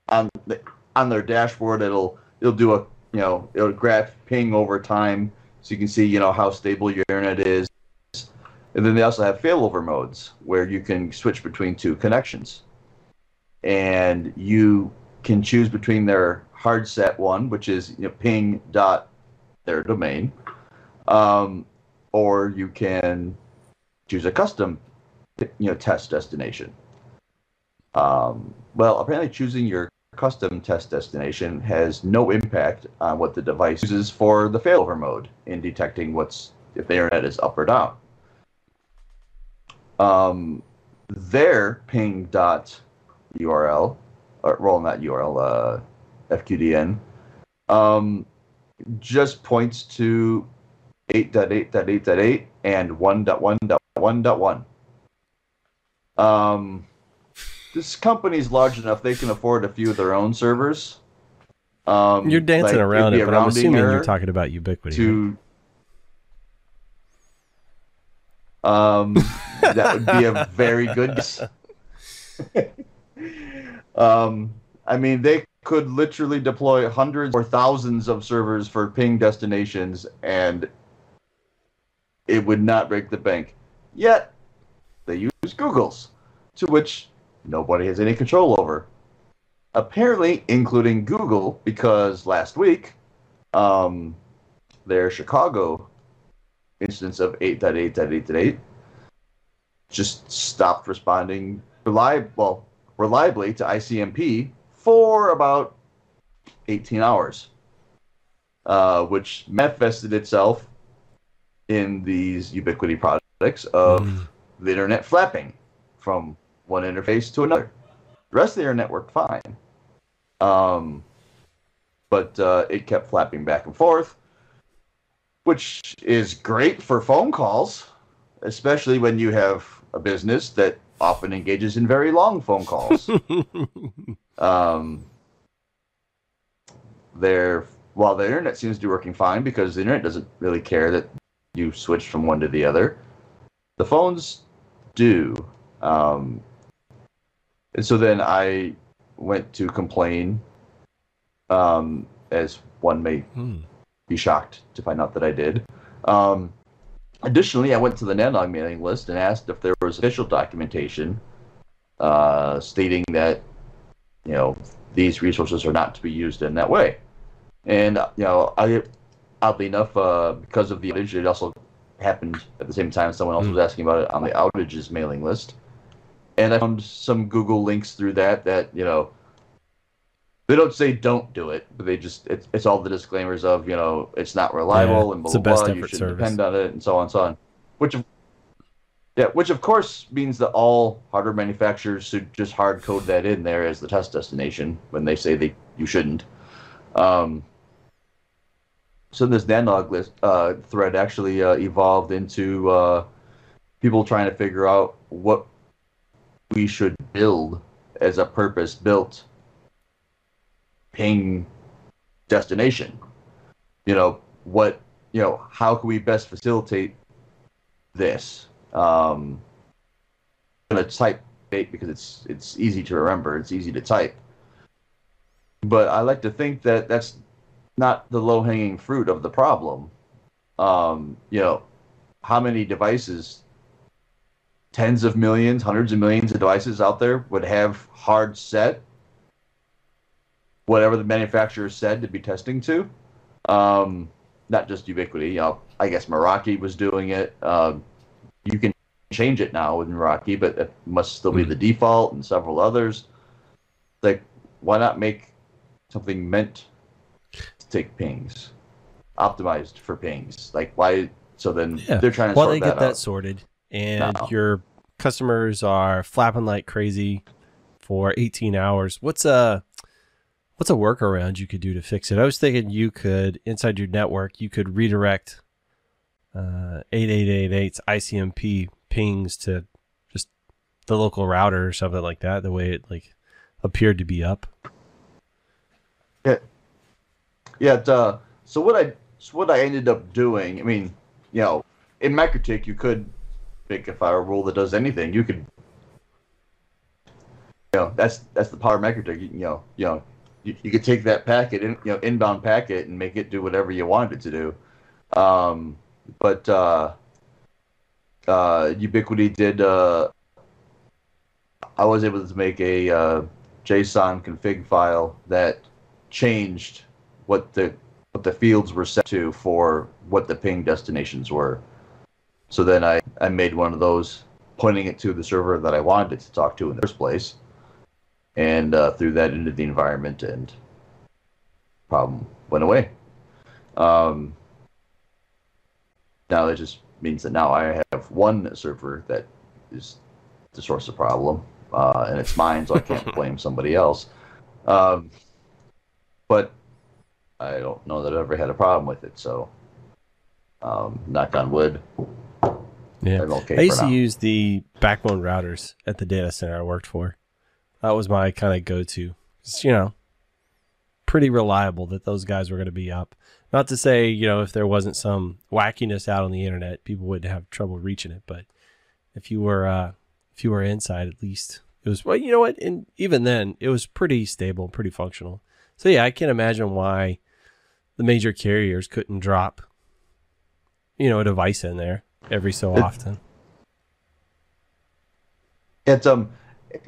on the, on their dashboard it'll it'll do a you know it'll graph ping over time so you can see you know how stable your internet is and then they also have failover modes where you can switch between two connections and you can choose between their hard set one which is you know ping dot their domain um, or you can choose a custom, you know, test destination. Um, well, apparently, choosing your custom test destination has no impact on what the device uses for the failover mode in detecting what's if the internet is up or down. Um, their ping dot URL, or well, not URL, uh, FQDN, um, just points to 8.8.8.8 and 1.1.1.1. Um, this company's large enough they can afford a few of their own servers. Um, You're dancing like, around it, but I'm assuming you're talking about Ubiquiti. to. Um, that would be a very good. guess. <laughs> um, I mean, they could literally deploy hundreds or thousands of servers for ping destinations, and it would not break the bank. Yet, they use Google's, to which nobody has any control over. Apparently, including Google, because last week, um, their Chicago instance of 8.8.8.8 just stopped responding reliab- well, reliably to ICMP for about 18 hours, uh, which manifested itself in these Ubiquiti products of Mm. the internet flapping from one interface to another. The rest of the internet worked fine. Um, but uh, it kept flapping back and forth, which is great for phone calls, especially when you have a business that often engages in very long phone calls. <laughs> um, there, while the internet seems to be working fine because the internet doesn't really care that you switch from one to the other, the phones do. Um, and so then I went to complain, um, as one may Hmm. be shocked to find out that I did. Um, additionally, I went to the Nanog mailing list and asked if there was official documentation uh, stating that you know these resources are not to be used in that way. And you know, I oddly enough, uh, because of the outage, it also happened at the same time. Someone else was asking about it on the outages mailing list, and I found some Google links through that that you know they don't say don't do it, but they just it's, it's all the disclaimers of you know it's not reliable Yeah, and blah blah best blah. You should service. depend on it and so on and so on. Which, of- yeah, which of course means that all hardware manufacturers should just hard code that in there as the test destination when they say they you shouldn't. Um, so this Nanog list uh, thread actually uh, evolved into uh, people trying to figure out what we should build as a purpose-built ping destination. You know what? You know how can we best facilitate this? Um, I'm gonna type it because it's it's easy to remember. It's easy to type. But I like to think that that's not the low hanging fruit of the problem. Um, you know, how many devices, tens of millions, hundreds of millions of devices out there would have hard set whatever the manufacturer said to be testing to. Um, not just Ubiquiti. You know, I guess Meraki was doing it. Um, you can change it now with Meraki, but it must still be Hmm. the default and several others. Like, why not make something meant to take pings, optimized for pings? Like, why? So then Yeah. they're trying to While sort they that get that out. sorted, and No. your customers are flapping like crazy for 18 hours, what's a what's a workaround you could do to fix it? I was thinking you could inside your network you could redirect uh, 8888's ICMP pings to just the local router or something like that. The way it like appeared to be up. Yeah. it, Uh, so what I so what I ended up doing, I mean, you know, in MikroTik you could make a file rule that does anything. You could, you know, that's that's the power MikroTik. You, you know, you know, you, you could take that packet, in, you know, inbound packet, and make it do whatever you wanted it to do. Um, but uh, uh, Ubiquiti did. Uh, I was able to make a uh, JSON config file that changed what the what the fields were set to for what the ping destinations were. So then I, I made one of those, pointing it to the server that I wanted it to talk to in the first place, and uh, threw that into the environment, and problem went away. Um, now that just means that now I have one server that is the source of the problem, uh, and it's mine, so I can't <laughs> blame somebody else. Um, but I don't know that I've ever had a problem with it, so um, knock on wood. Yeah. Okay I used to now. use the backbone routers at the data center I worked for. That was my kind of go-to. It's, you know, pretty reliable that those guys were going to be up. Not to say, you know, if there wasn't some wackiness out on the internet, people would have trouble reaching it. But if you were, uh, if you were inside, at least it was. Well, you know what? And even then, it was pretty stable, pretty functional. So yeah, I can't imagine why the major carriers couldn't drop, you know, a device in there every so It- often. It's um,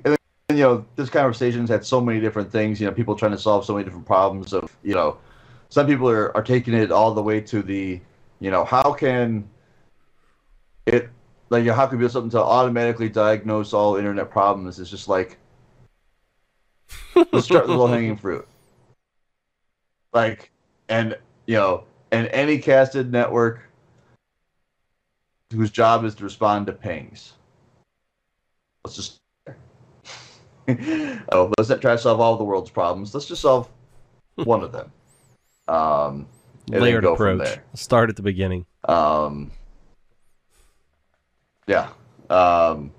and, you know, this conversation's had so many different things. You know, people trying to solve so many different problems. Of you know, some people are are taking it all the way to the, you know, how can it like you know, how can we do something to automatically diagnose all internet problems? It's just like let's start with low hanging fruit. Like, and you know, and any casted network whose job is to respond to pings. Let's just <laughs> oh, let's not try to solve all the world's problems. Let's just solve one of them. Um, layered approach. Start at the beginning. Um, yeah. Um,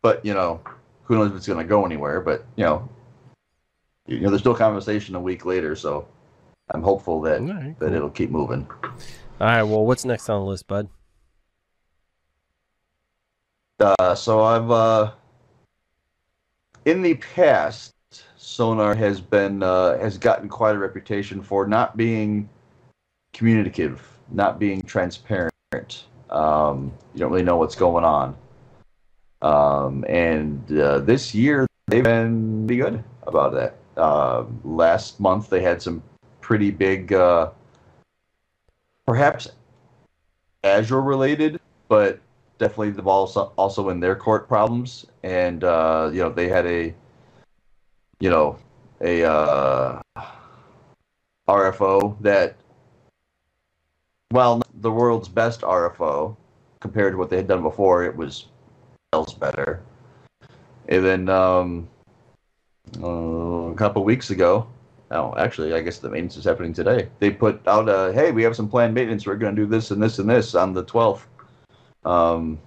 but you know, who knows if it's going to go anywhere? But you know, you know, there's still conversation a week later, so I'm hopeful that right, that it'll keep moving. All right. Well, what's next on the list, bud? Uh, so I've uh, in the past, Sonar has been uh, has gotten quite a reputation for not being communicative, not being transparent. Um, you don't really know what's going on. Um, and uh, this year they've been pretty good about that. Uh, last month they had some pretty big, uh, perhaps Azure related, but definitely the ball also- in their court problems. And uh, you know they had a, you know, a uh, RFO that, well, the world's best RFO compared to what they had done before, it was else better. And then um, uh, a couple weeks ago, oh, actually, I guess the maintenance is happening today. They put out a, hey, we have some planned maintenance. We're going to do this and this and this on the 12th. Um,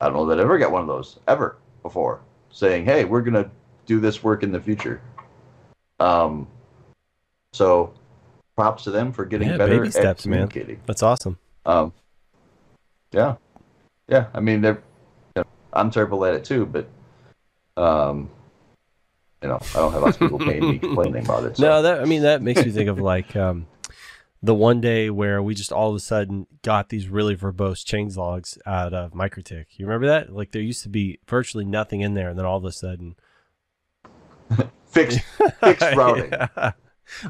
I don't know that I ever got one of those ever before saying, hey, we're going to do this work in the future. Um, so props to them for getting Yeah, better baby at steps, man. communicating. That's awesome. Um, yeah, yeah. I mean, they're. You know, I'm terrible at it too, but um, you know, I don't have lots of people paying me complaining about it. So. No, that I mean that makes me think of like um, the one day where we just all of a sudden got these really verbose change logs out of MikroTik. You remember that? Like there used to be virtually nothing in there, and then all of a sudden, <laughs> fixed fixed <laughs> routing. Yeah.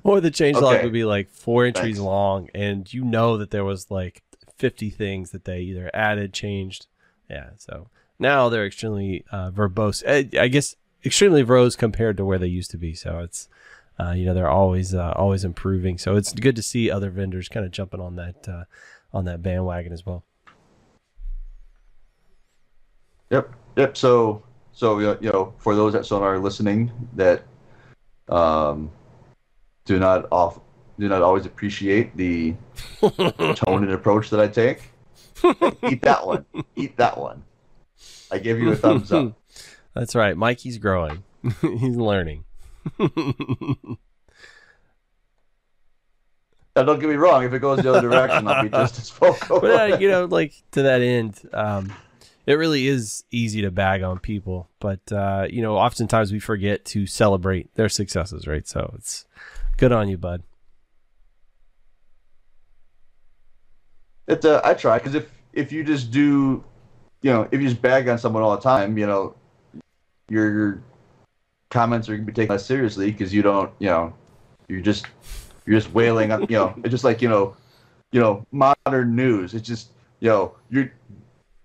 Or the change log Okay. would be like four entries Thanks. long, and you know that there was like fifty things that they either added, changed. Yeah, so now they're extremely uh, verbose. I, I guess extremely verbose compared to where they used to be. So it's uh, you know they're always uh, always improving. So it's good to see other vendors kind of jumping on that uh, on that bandwagon as well. Yep, yep. So, so you know, for those that still are listening, that um, do not off do not always appreciate the <laughs> tone and approach that I take. Eat that one. Eat that one. I give you a thumbs up. <laughs> That's right. Mikey's growing. <laughs> He's learning. <laughs> Now, don't get me wrong. If it goes the other direction, I'll be just as vocal. but uh, you know, like to that end, um, it really is easy to bag on people, but uh, you know, oftentimes we forget to celebrate their successes, right? So it's good on you, bud. It's uh, I try because if if you just do, you know, if you just bag on someone all the time, you know, your comments are gonna be taken less seriously because you don't, you know, you're just you're just wailing on, you know, it's just like you know, you know, modern news. It's just you know, you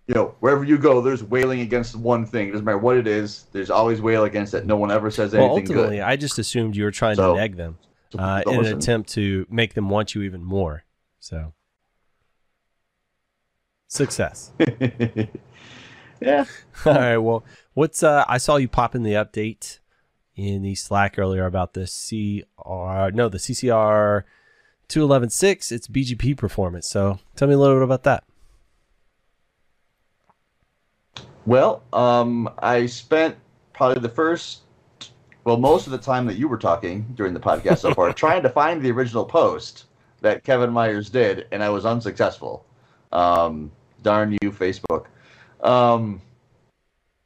you know, wherever you go, there's wailing against one thing. It doesn't matter what it is. There's always wail against it. No one ever says anything. Well, ultimately, good. I just assumed you were trying So- to neg them uh, in an attempt to make them want you even more. So, success. <laughs> yeah. <laughs> All right. Well, what's uh? I saw you pop in the update in the Slack earlier about the CR. No, the CCR two eleven six. It's BGP performance. So tell me a little bit about that. Well, um, I spent probably the first, well, most of the time that you were talking during the podcast so far <laughs> trying to find the original post that Kevin Myers did, and I was unsuccessful. Um, darn you, Facebook. Um,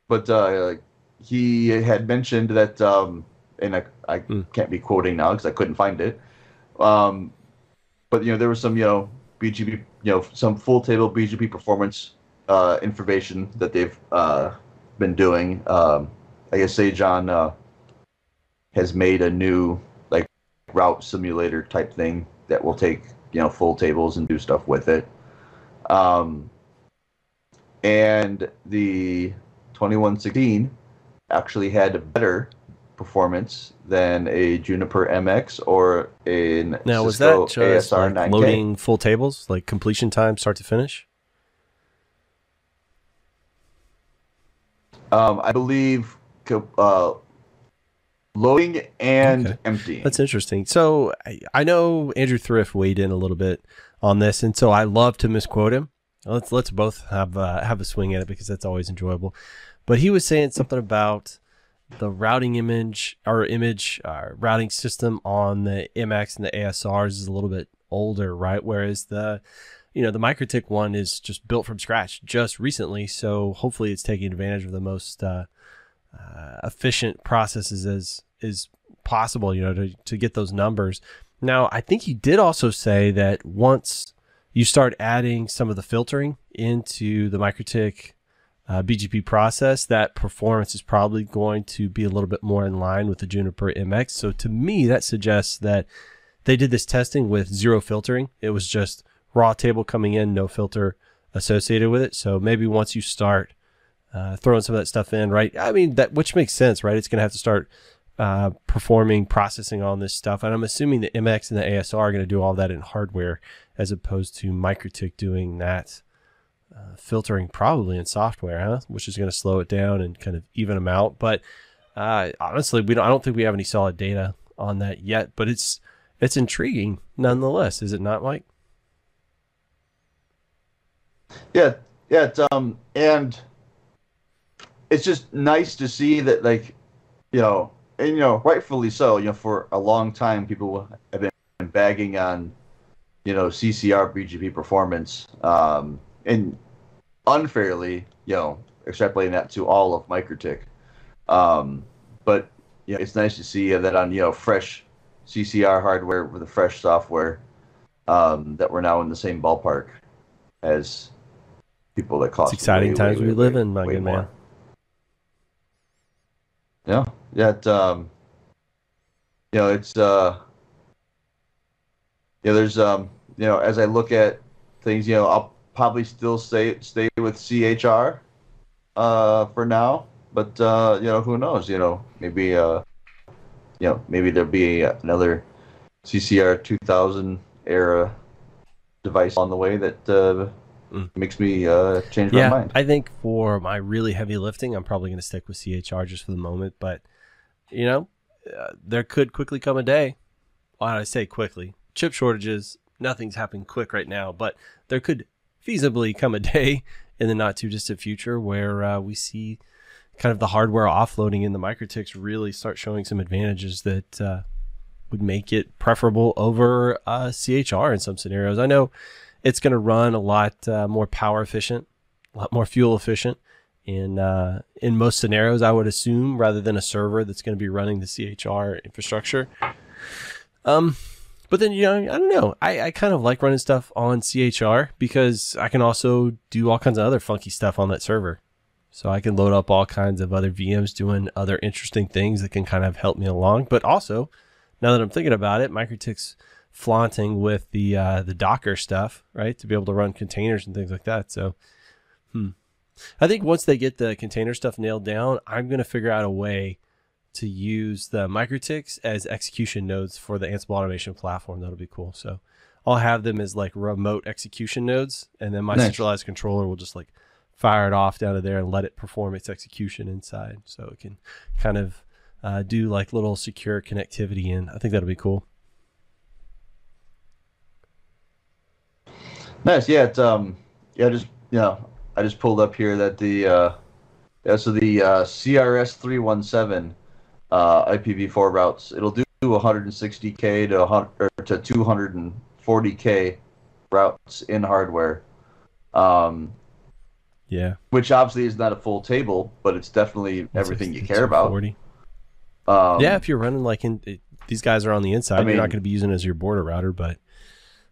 but uh, he had mentioned that, um, and I, I Hmm. can't be quoting now because I couldn't find it. Um, but you know, there was some, you know, BGP, you know, some full table BGP performance uh, information that they've uh, been doing. Um, I guess Sejon uh, has made a new like route simulator type thing that will take you know full tables and do stuff with it. Um, and the 2116 actually had a better performance than a Juniper MX or in Now, was Cisco that just ASR like 9K. loading full tables, like completion time, start to finish? Um, I believe uh, loading and Okay. emptying. That's interesting. So I, I know Andrew Thrift weighed in a little bit on this, and so I love to misquote him. Let's let's both have uh, have a swing at it because that's always enjoyable. But he was saying something about the routing image or image uh, routing system on the MX and the ASRs is a little bit older, right? Whereas the you know the MikroTik one is just built from scratch just recently, so hopefully it's taking advantage of the most uh, uh, efficient processes as is possible, you know, to, to get those numbers. Now, I think he did also say that once you start adding some of the filtering into the MikroTik uh, BGP process, that performance is probably going to be a little bit more in line with the Juniper MX. So to me, that suggests that they did this testing with zero filtering. It was just raw table coming in, no filter associated with it. So maybe once you start uh, throwing some of that stuff in, right? I mean, that which makes sense, right? It's going to have to start uh, performing processing on this stuff, and I'm assuming the MX and the ASR are going to do all that in hardware as opposed to MikroTik doing that uh, filtering probably in software, huh? Which is going to slow it down and kind of even them out. But uh, honestly, we don't. I don't think we have any solid data on that yet. But it's it's intriguing nonetheless, is it not, Mike? Yeah, yeah, um, and it's just nice to see that, like, you know, and you know, rightfully so. You know, for a long time, people have been bagging on, you know, CCR BGP performance, um, and unfairly, you know, extrapolating that to all of MikroTik. Um, but you know, it's nice to see that on you know fresh CCR hardware with the fresh software, um, that we're now in the same ballpark as people that cost. It's exciting way, times way, we way, live in, my good man. more. Yeah, yeah. It, um, you know, it's uh, yeah. There's um, you know, as I look at things, you know, I'll probably still stay stay with CHR, uh, for now. But uh, you know, who knows? You know, maybe uh, you know, maybe there'll be another CCR 2000 era device on the way that uh, Mm. makes me uh, change yeah, my mind. I think for my really heavy lifting, I'm probably going to stick with CHR just for the moment. But you know, uh, there could quickly come a day. Why did I say quickly? Chip shortages. Nothing's happening quick right now, but there could feasibly come a day in the not too distant future where uh, we see kind of the hardware offloading in the MikroTiks really start showing some advantages that uh, would make it preferable over uh, CHR in some scenarios. I know it's going to run a lot uh, more power efficient, a lot more fuel efficient in uh, in most scenarios. I would assume rather than a server that's going to be running the CHR infrastructure. Um, but then you know I don't know. I, I kind of like running stuff on CHR because I can also do all kinds of other funky stuff on that server. So I can load up all kinds of other VMs doing other interesting things that can kind of help me along. But also, now that I'm thinking about it, MikroTik's flaunting with the uh, the Docker stuff, right? To be able to run containers and things like that. So, hmm. I think once they get the container stuff nailed down, I'm going to figure out a way to use the MikroTiks as execution nodes for the Ansible automation platform. That'll be cool. So I'll have them as like remote execution nodes, and then my Nice. centralized controller will just like fire it off down to there and let it perform its execution inside, so it can kind of uh, do like little secure connectivity. And I think that'll be cool. Nice. Yeah. It's, um. Yeah. Just you know, I just pulled up here that the uh, yeah. So the uh, CRS three one seven uh, IPv4 routes. It'll do 160k to 100 or to 240k routes in hardware. Um, Yeah, which obviously is not a full table, but it's definitely everything you care about. 40. Um, yeah, if you're running like in it, these guys are on the inside, I you're not going to be using it as your border router, but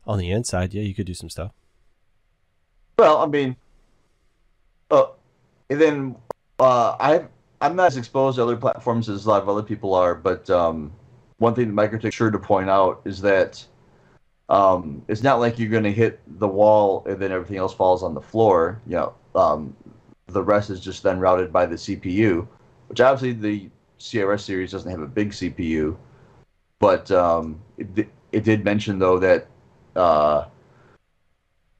on the inside, yeah, you could do some stuff. Well, I mean, uh, and then uh, I I'm not as exposed to other platforms as a lot of other people are, but um, one thing that MikroTik sure to point out is that um, it's not like you're going to hit the wall and then everything else falls on the floor. You know, um, the rest is just then routed by the CPU, which obviously the CRS series doesn't have a big CPU, but um, it, it did mention though that. Uh,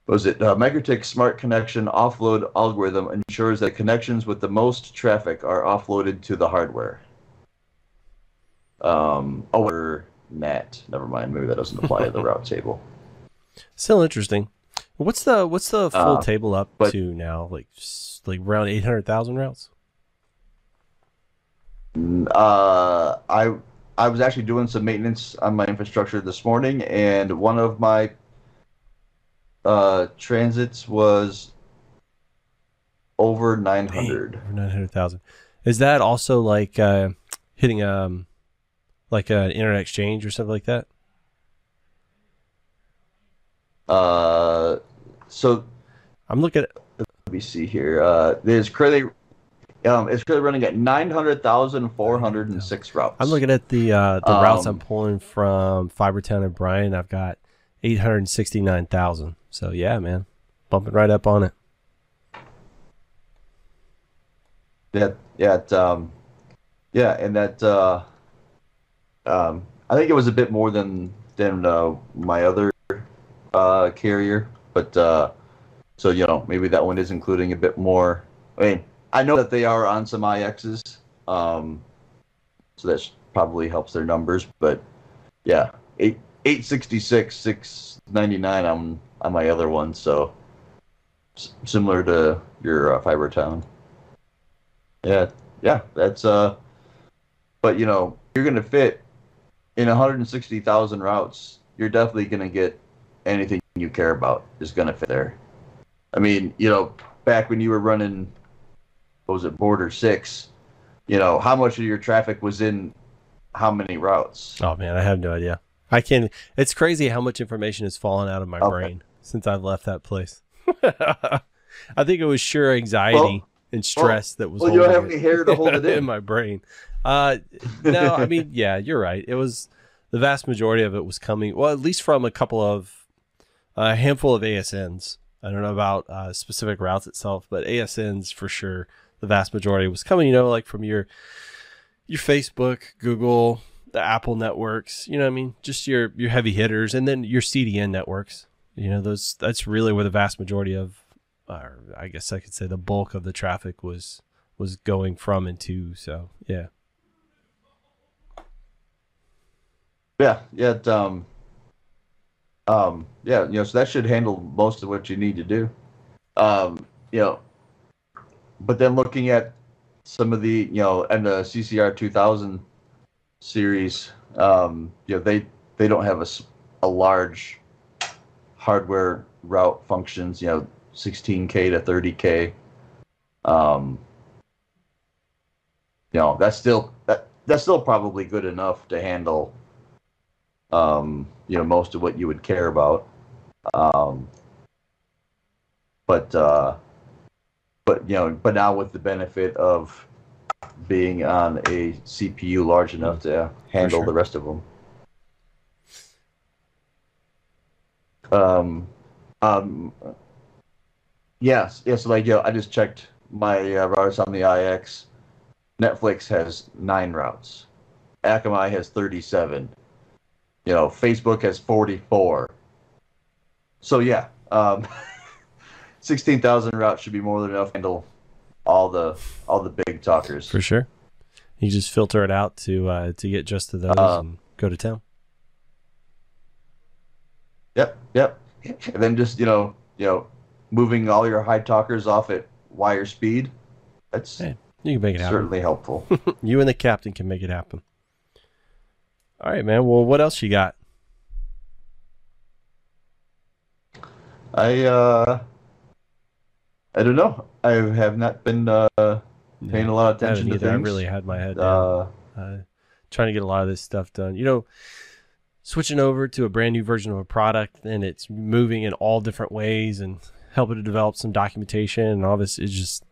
was it uh, Smart Connection offload algorithm ensures that connections with the most traffic are offloaded to the hardware. Um, oh, NAT. Never mind. Maybe that doesn't apply to the <laughs> route table. Still interesting. What's the what's the full Uh, table up but- to now? Like like around eight hundred thousand routes. Uh, I I was actually doing some maintenance on my infrastructure this morning, and one of my uh, transits was over 900. Over nine hundred thousand. Is that also like uh, hitting um like an internet exchange or something like that? Uh, so I'm looking at let me see here. Uh, there's currently um, it's currently running at 900,406 routes. I'm looking at the uh, the routes I'm Um, pulling from Fibertown and Bryan. I've got eight hundred sixty nine thousand. So yeah, man, bumping right up on it. that yeah, um, yeah, and that uh, um, I think it was a bit more than than uh, my other uh, carrier, but uh, so you know maybe that one is including a bit more. I mean, I know that they are on some IXs, um, so that probably helps their numbers. But yeah, eight eight sixty six six ninety nine on on my other one, so s- similar to your uh, Fiber Town. Yeah, yeah, that's uh, but you know you're gonna fit in 160,000 routes. You're definitely gonna get anything you care about is gonna fit there. I mean, you know, back when you were running, what was it, Border Six? You know, how much of your traffic was in how many routes? Oh man, I have no idea. I can't. It's crazy how much information has fallen out of my Okay. brain since I've left that place. <laughs> I think it was sheer anxiety Well- and stress that was. well, you don't have any hair to hold it <laughs> in. my brain. Uh, no, I <laughs> mean, yeah, you're right. It was the vast majority of it was coming. Well, at least from a couple of a handful of ASNs. I don't know about uh, specific routes itself, but ASNs for sure. The vast majority was coming. You know, like from your your Facebook, Google, the Apple networks, you know what I mean? Just your your heavy hitters and then your CDN networks. You know, those that's really where the vast majority of or I guess I could say the bulk of the traffic was was going from and to. So, yeah. Yeah, yeah, it, um, um, yeah, you know, so that should handle most of what you need to do. Um, you know, but then looking at some of the, you know, and the CCR 2000 series, um, you know, they they don't have a large hardware route functions, you know, 16k to 30k. Um, you know, that's still that that's still probably good enough to handle um, you know, most of what you would care about. Um, but uh, but you know, but now with the benefit of being on a CPU large enough to handle sure. the rest of them. Um, um, yes, yes. Like, yo, I just checked my uh, routers on the IX. Netflix has nine routes. Akamai has 37. You know, Facebook has 44. So yeah, um, <laughs> 16,000 routes should be more than enough to handle all the all the big talkers. For sure. You just filter it out to uh, to get just to those Uh, and go to town. Yep, yep. And then just you know, you know, moving all your high talkers off at wire speed. That's Hey, You can make it happen. certainly helpful. <laughs> <laughs> You and the captain can make it happen. All right, man. Well, what else you got? I uh, I don't know. I have not been uh, paying a lot of attention to things. I really had my head down. Uh, uh, trying to get a lot of this stuff done. You know, switching over to a brand new version of a product and it's moving in all different ways and helping to develop some documentation and all this is just,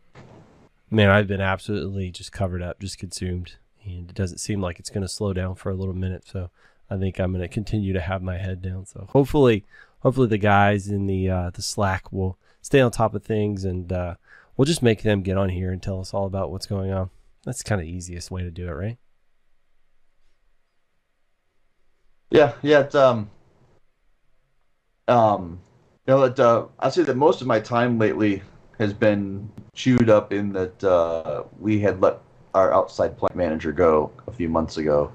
man, I've been absolutely just covered up, just consumed. And it doesn't seem like it's going to slow down for a little minute. So I think I'm going to continue to have my head down. So hopefully, hopefully the guys in the, uh, the Slack will stay on top of things and, uh, we'll just make them get on here and tell us all about what's going on. That's kind of the easiest way to do it, right? yeah, yeah. It's, um, um, you know, that uh, I'd say that most of my time lately has been chewed up in that uh, we had let our outside plant manager go a few months ago,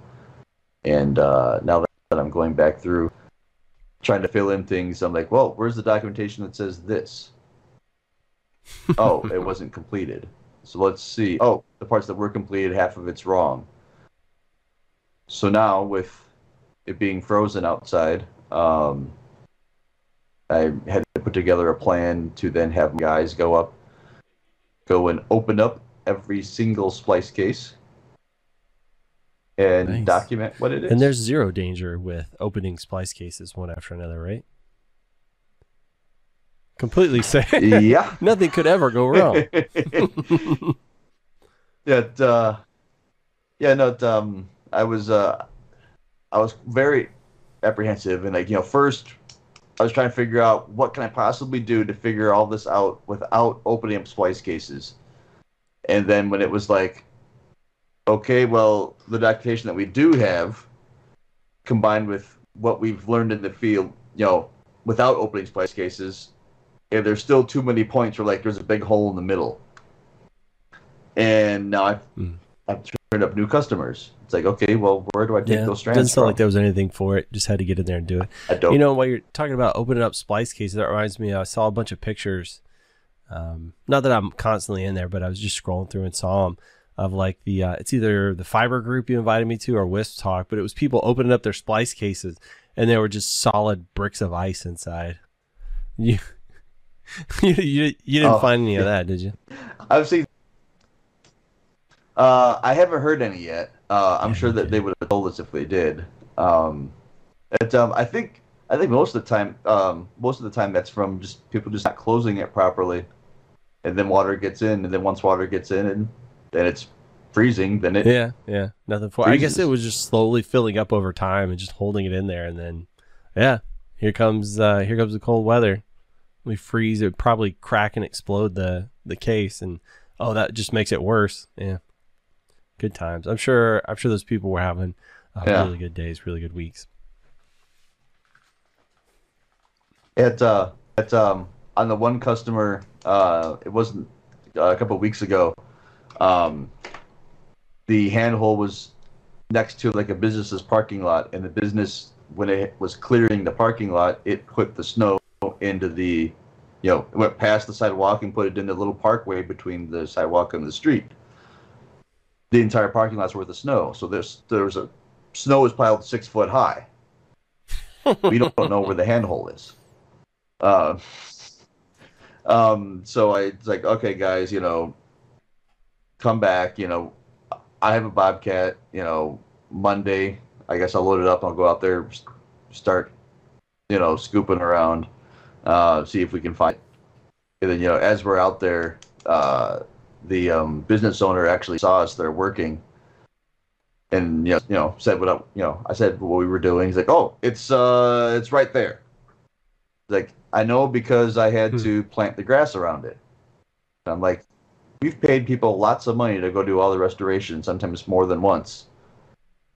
and uh, now that I'm going back through trying to fill in things, I'm like, well, where's the documentation that says this? <laughs> oh, it wasn't completed. So let's see. Oh, the parts that were completed, half of it's wrong. So now, with it being frozen outside, um, I had to put together a plan to then have guys go up, go and open up every single splice case, and Nice. document what it is. And there's zero danger with opening splice cases one after another, right? Completely safe. yeah. <laughs> Nothing could ever go wrong. <laughs> yeah, uh, yeah, no, it, um, I was, uh, I was very apprehensive, and like, you know, first, I was trying to figure out what can I possibly do to figure all this out without opening up splice cases, and then when it was like, okay, well, the documentation that we do have, combined with what we've learned in the field, you know, without opening splice cases, and there's still too many points where like there's a big hole in the middle. And now I've Hmm. I've turned up new customers. It's like, okay, well, where do I take yeah, those strands doesn't sound from? like there was anything for it. Just had to get in there and do it. I don't. You know, while you're talking about opening up splice cases, that reminds me. I saw a bunch of pictures. Um, not that I'm constantly in there, but I was just scrolling through and saw them of like the. Uh, it's either the fiber group you invited me to or Wisp Talk, but it was people opening up their splice cases and they were just solid bricks of ice inside. <laughs> You, <laughs> you, you, you didn't Oh, find any of that, did you? I've seen. Uh, I haven't heard any yet. Uh, I'm Yeah, sure that they would have told us if they did. Um, it, um, I think I think most of the time, um, most of the time that's from just people just not closing it properly, and then water gets in, and then once water gets in, and then it's freezing, then it Yeah, yeah, nothing for. I guess it was just slowly filling up over time and just holding it in there, and then, yeah, here comes uh here comes the cold weather. We freeze it, would probably crack and explode the the case, and oh, that just makes it worse. Yeah, good times. I'm sure. I'm sure those people were having uh, Yeah. really good days, really good weeks. At uh, at um, on the one customer, uh, it wasn't uh, a couple of weeks ago. Um, the handhole was next to like a business's parking lot, and the business when it was clearing the parking lot, it put the snow into the, you know, went past the sidewalk and put it in the little parkway between the sidewalk and the street. The entire parking lot's worth of snow, so there's there was a snow is piled six foot high. we don't <laughs> know where the handhole is. Uh, um, so I it's like, okay, guys, you know, come back. You know, I have a Bobcat. You know, Monday, I guess I'll load it up. I'll go out there, start, you know, scooping around, uh, see if we can find. It. And then, you know, as we're out there, uh, the um, business owner actually saw us there working. And you know, you know, said what I, you know, I said what we were doing. He's like, "Oh, it's uh, it's right there." Like I know because I had Hmm. to plant the grass around it. And I'm like, we've paid people lots of money to go do all the restoration, sometimes more than once.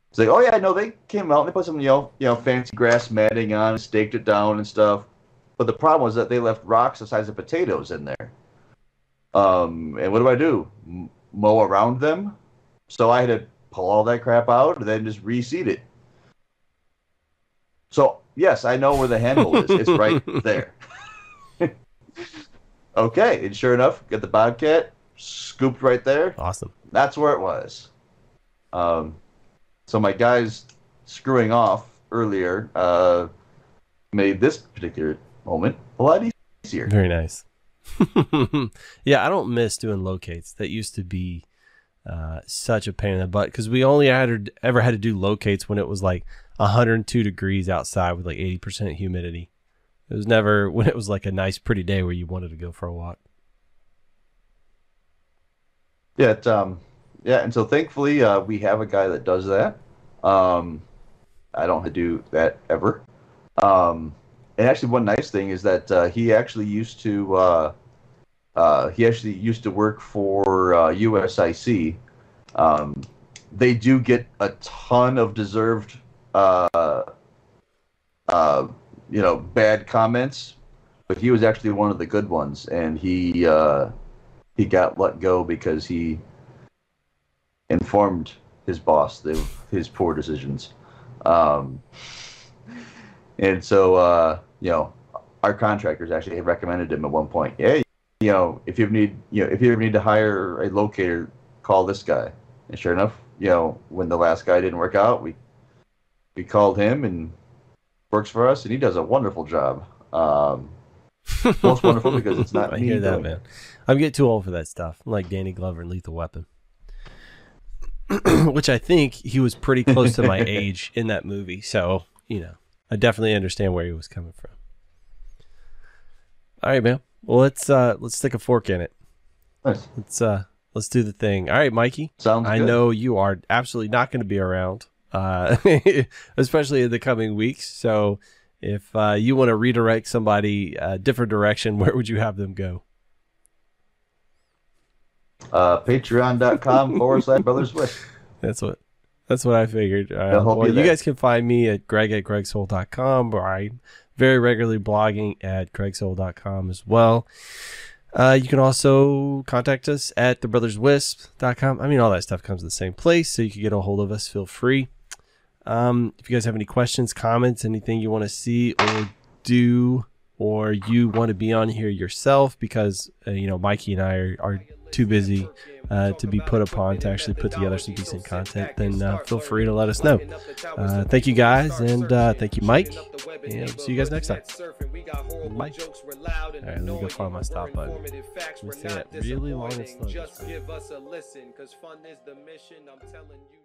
It's like, oh yeah, no, they came out and they put some, you know, you know, fancy grass matting on, staked it down and stuff. But the problem was that they left rocks the size of potatoes in there. Um, and what do I do? M- mow around them? So I had to pull all that crap out and then just reseed it. So yes, I know where the handhole is. It's right <laughs> there. <laughs> okay, and sure enough, get the bobcat scooped right there. Awesome. That's where it was. Um, so my guys screwing off earlier uh, made this particular moment a lot easier. Very nice. <laughs> yeah, I don't miss doing locates. That used to be uh, such a pain in the butt because we only had ever had to do locates when it was like 102 degrees outside with like 80% humidity. It was never <laughs> when it was like a nice, pretty day where you wanted to go for a walk. Yeah, it, um, yeah, and so thankfully uh, we have a guy that does that. Um, I don't do that ever. Um, and actually, one nice thing is that uh, he actually used to uh, uh, he actually used to work for uh, USIC. Um, they do get a ton of deserved, uh, uh, you know, bad comments, but he was actually one of the good ones, and he uh, he got let go because he informed his boss of his poor decisions. Um, and so, uh, you know, our contractors actually had recommended him at one point. Hey, you know, if you need, you know, if you ever need to hire a locator, call this guy. And sure enough, you know, when the last guy didn't work out, we we called him and works for us, and he does a wonderful job. Um, <laughs> most wonderful because it's not I me hear that, doing. man. I'm getting too old for that stuff. Like Danny Glover in Lethal Weapon. <clears throat> Which I think he was pretty close to my <laughs> age in that movie. So, you know, I definitely understand where he was coming from. All right, man. Well, let's uh let's stick a fork in it. Nice. Let's uh let's do the thing. All right, Mikey. Sounds I good. know you are absolutely not going to be around, uh, <laughs> especially in the coming weeks. So, if uh, you want to redirect somebody a different direction, <laughs> where would you have them go? Uh, Patreon.com forward slash Brothers Wisp. That's what that's what I figured. Uh, well, you you there. guys can find me at greg at gregsowell.com where I'm very regularly blogging at gregsowell.com as well. Uh, you can also contact us at thebrotherswisp.com. I mean, all that stuff comes to the same place, so you can get a hold of us. Feel free. Um, if you guys have any questions, comments, anything you want to see or do, or you want to be on here yourself because, uh, you know, Mikey and I are, are too busy uh, to be put upon to actually put together some decent content, then uh, feel free to let us know. Uh, thank you guys, and uh, thank you, Mike. And see you guys next time. Bye. All right, let me go find my stop button. Let me say it really long and slow Just give us a listen, cause fun is the mission. I'm telling you.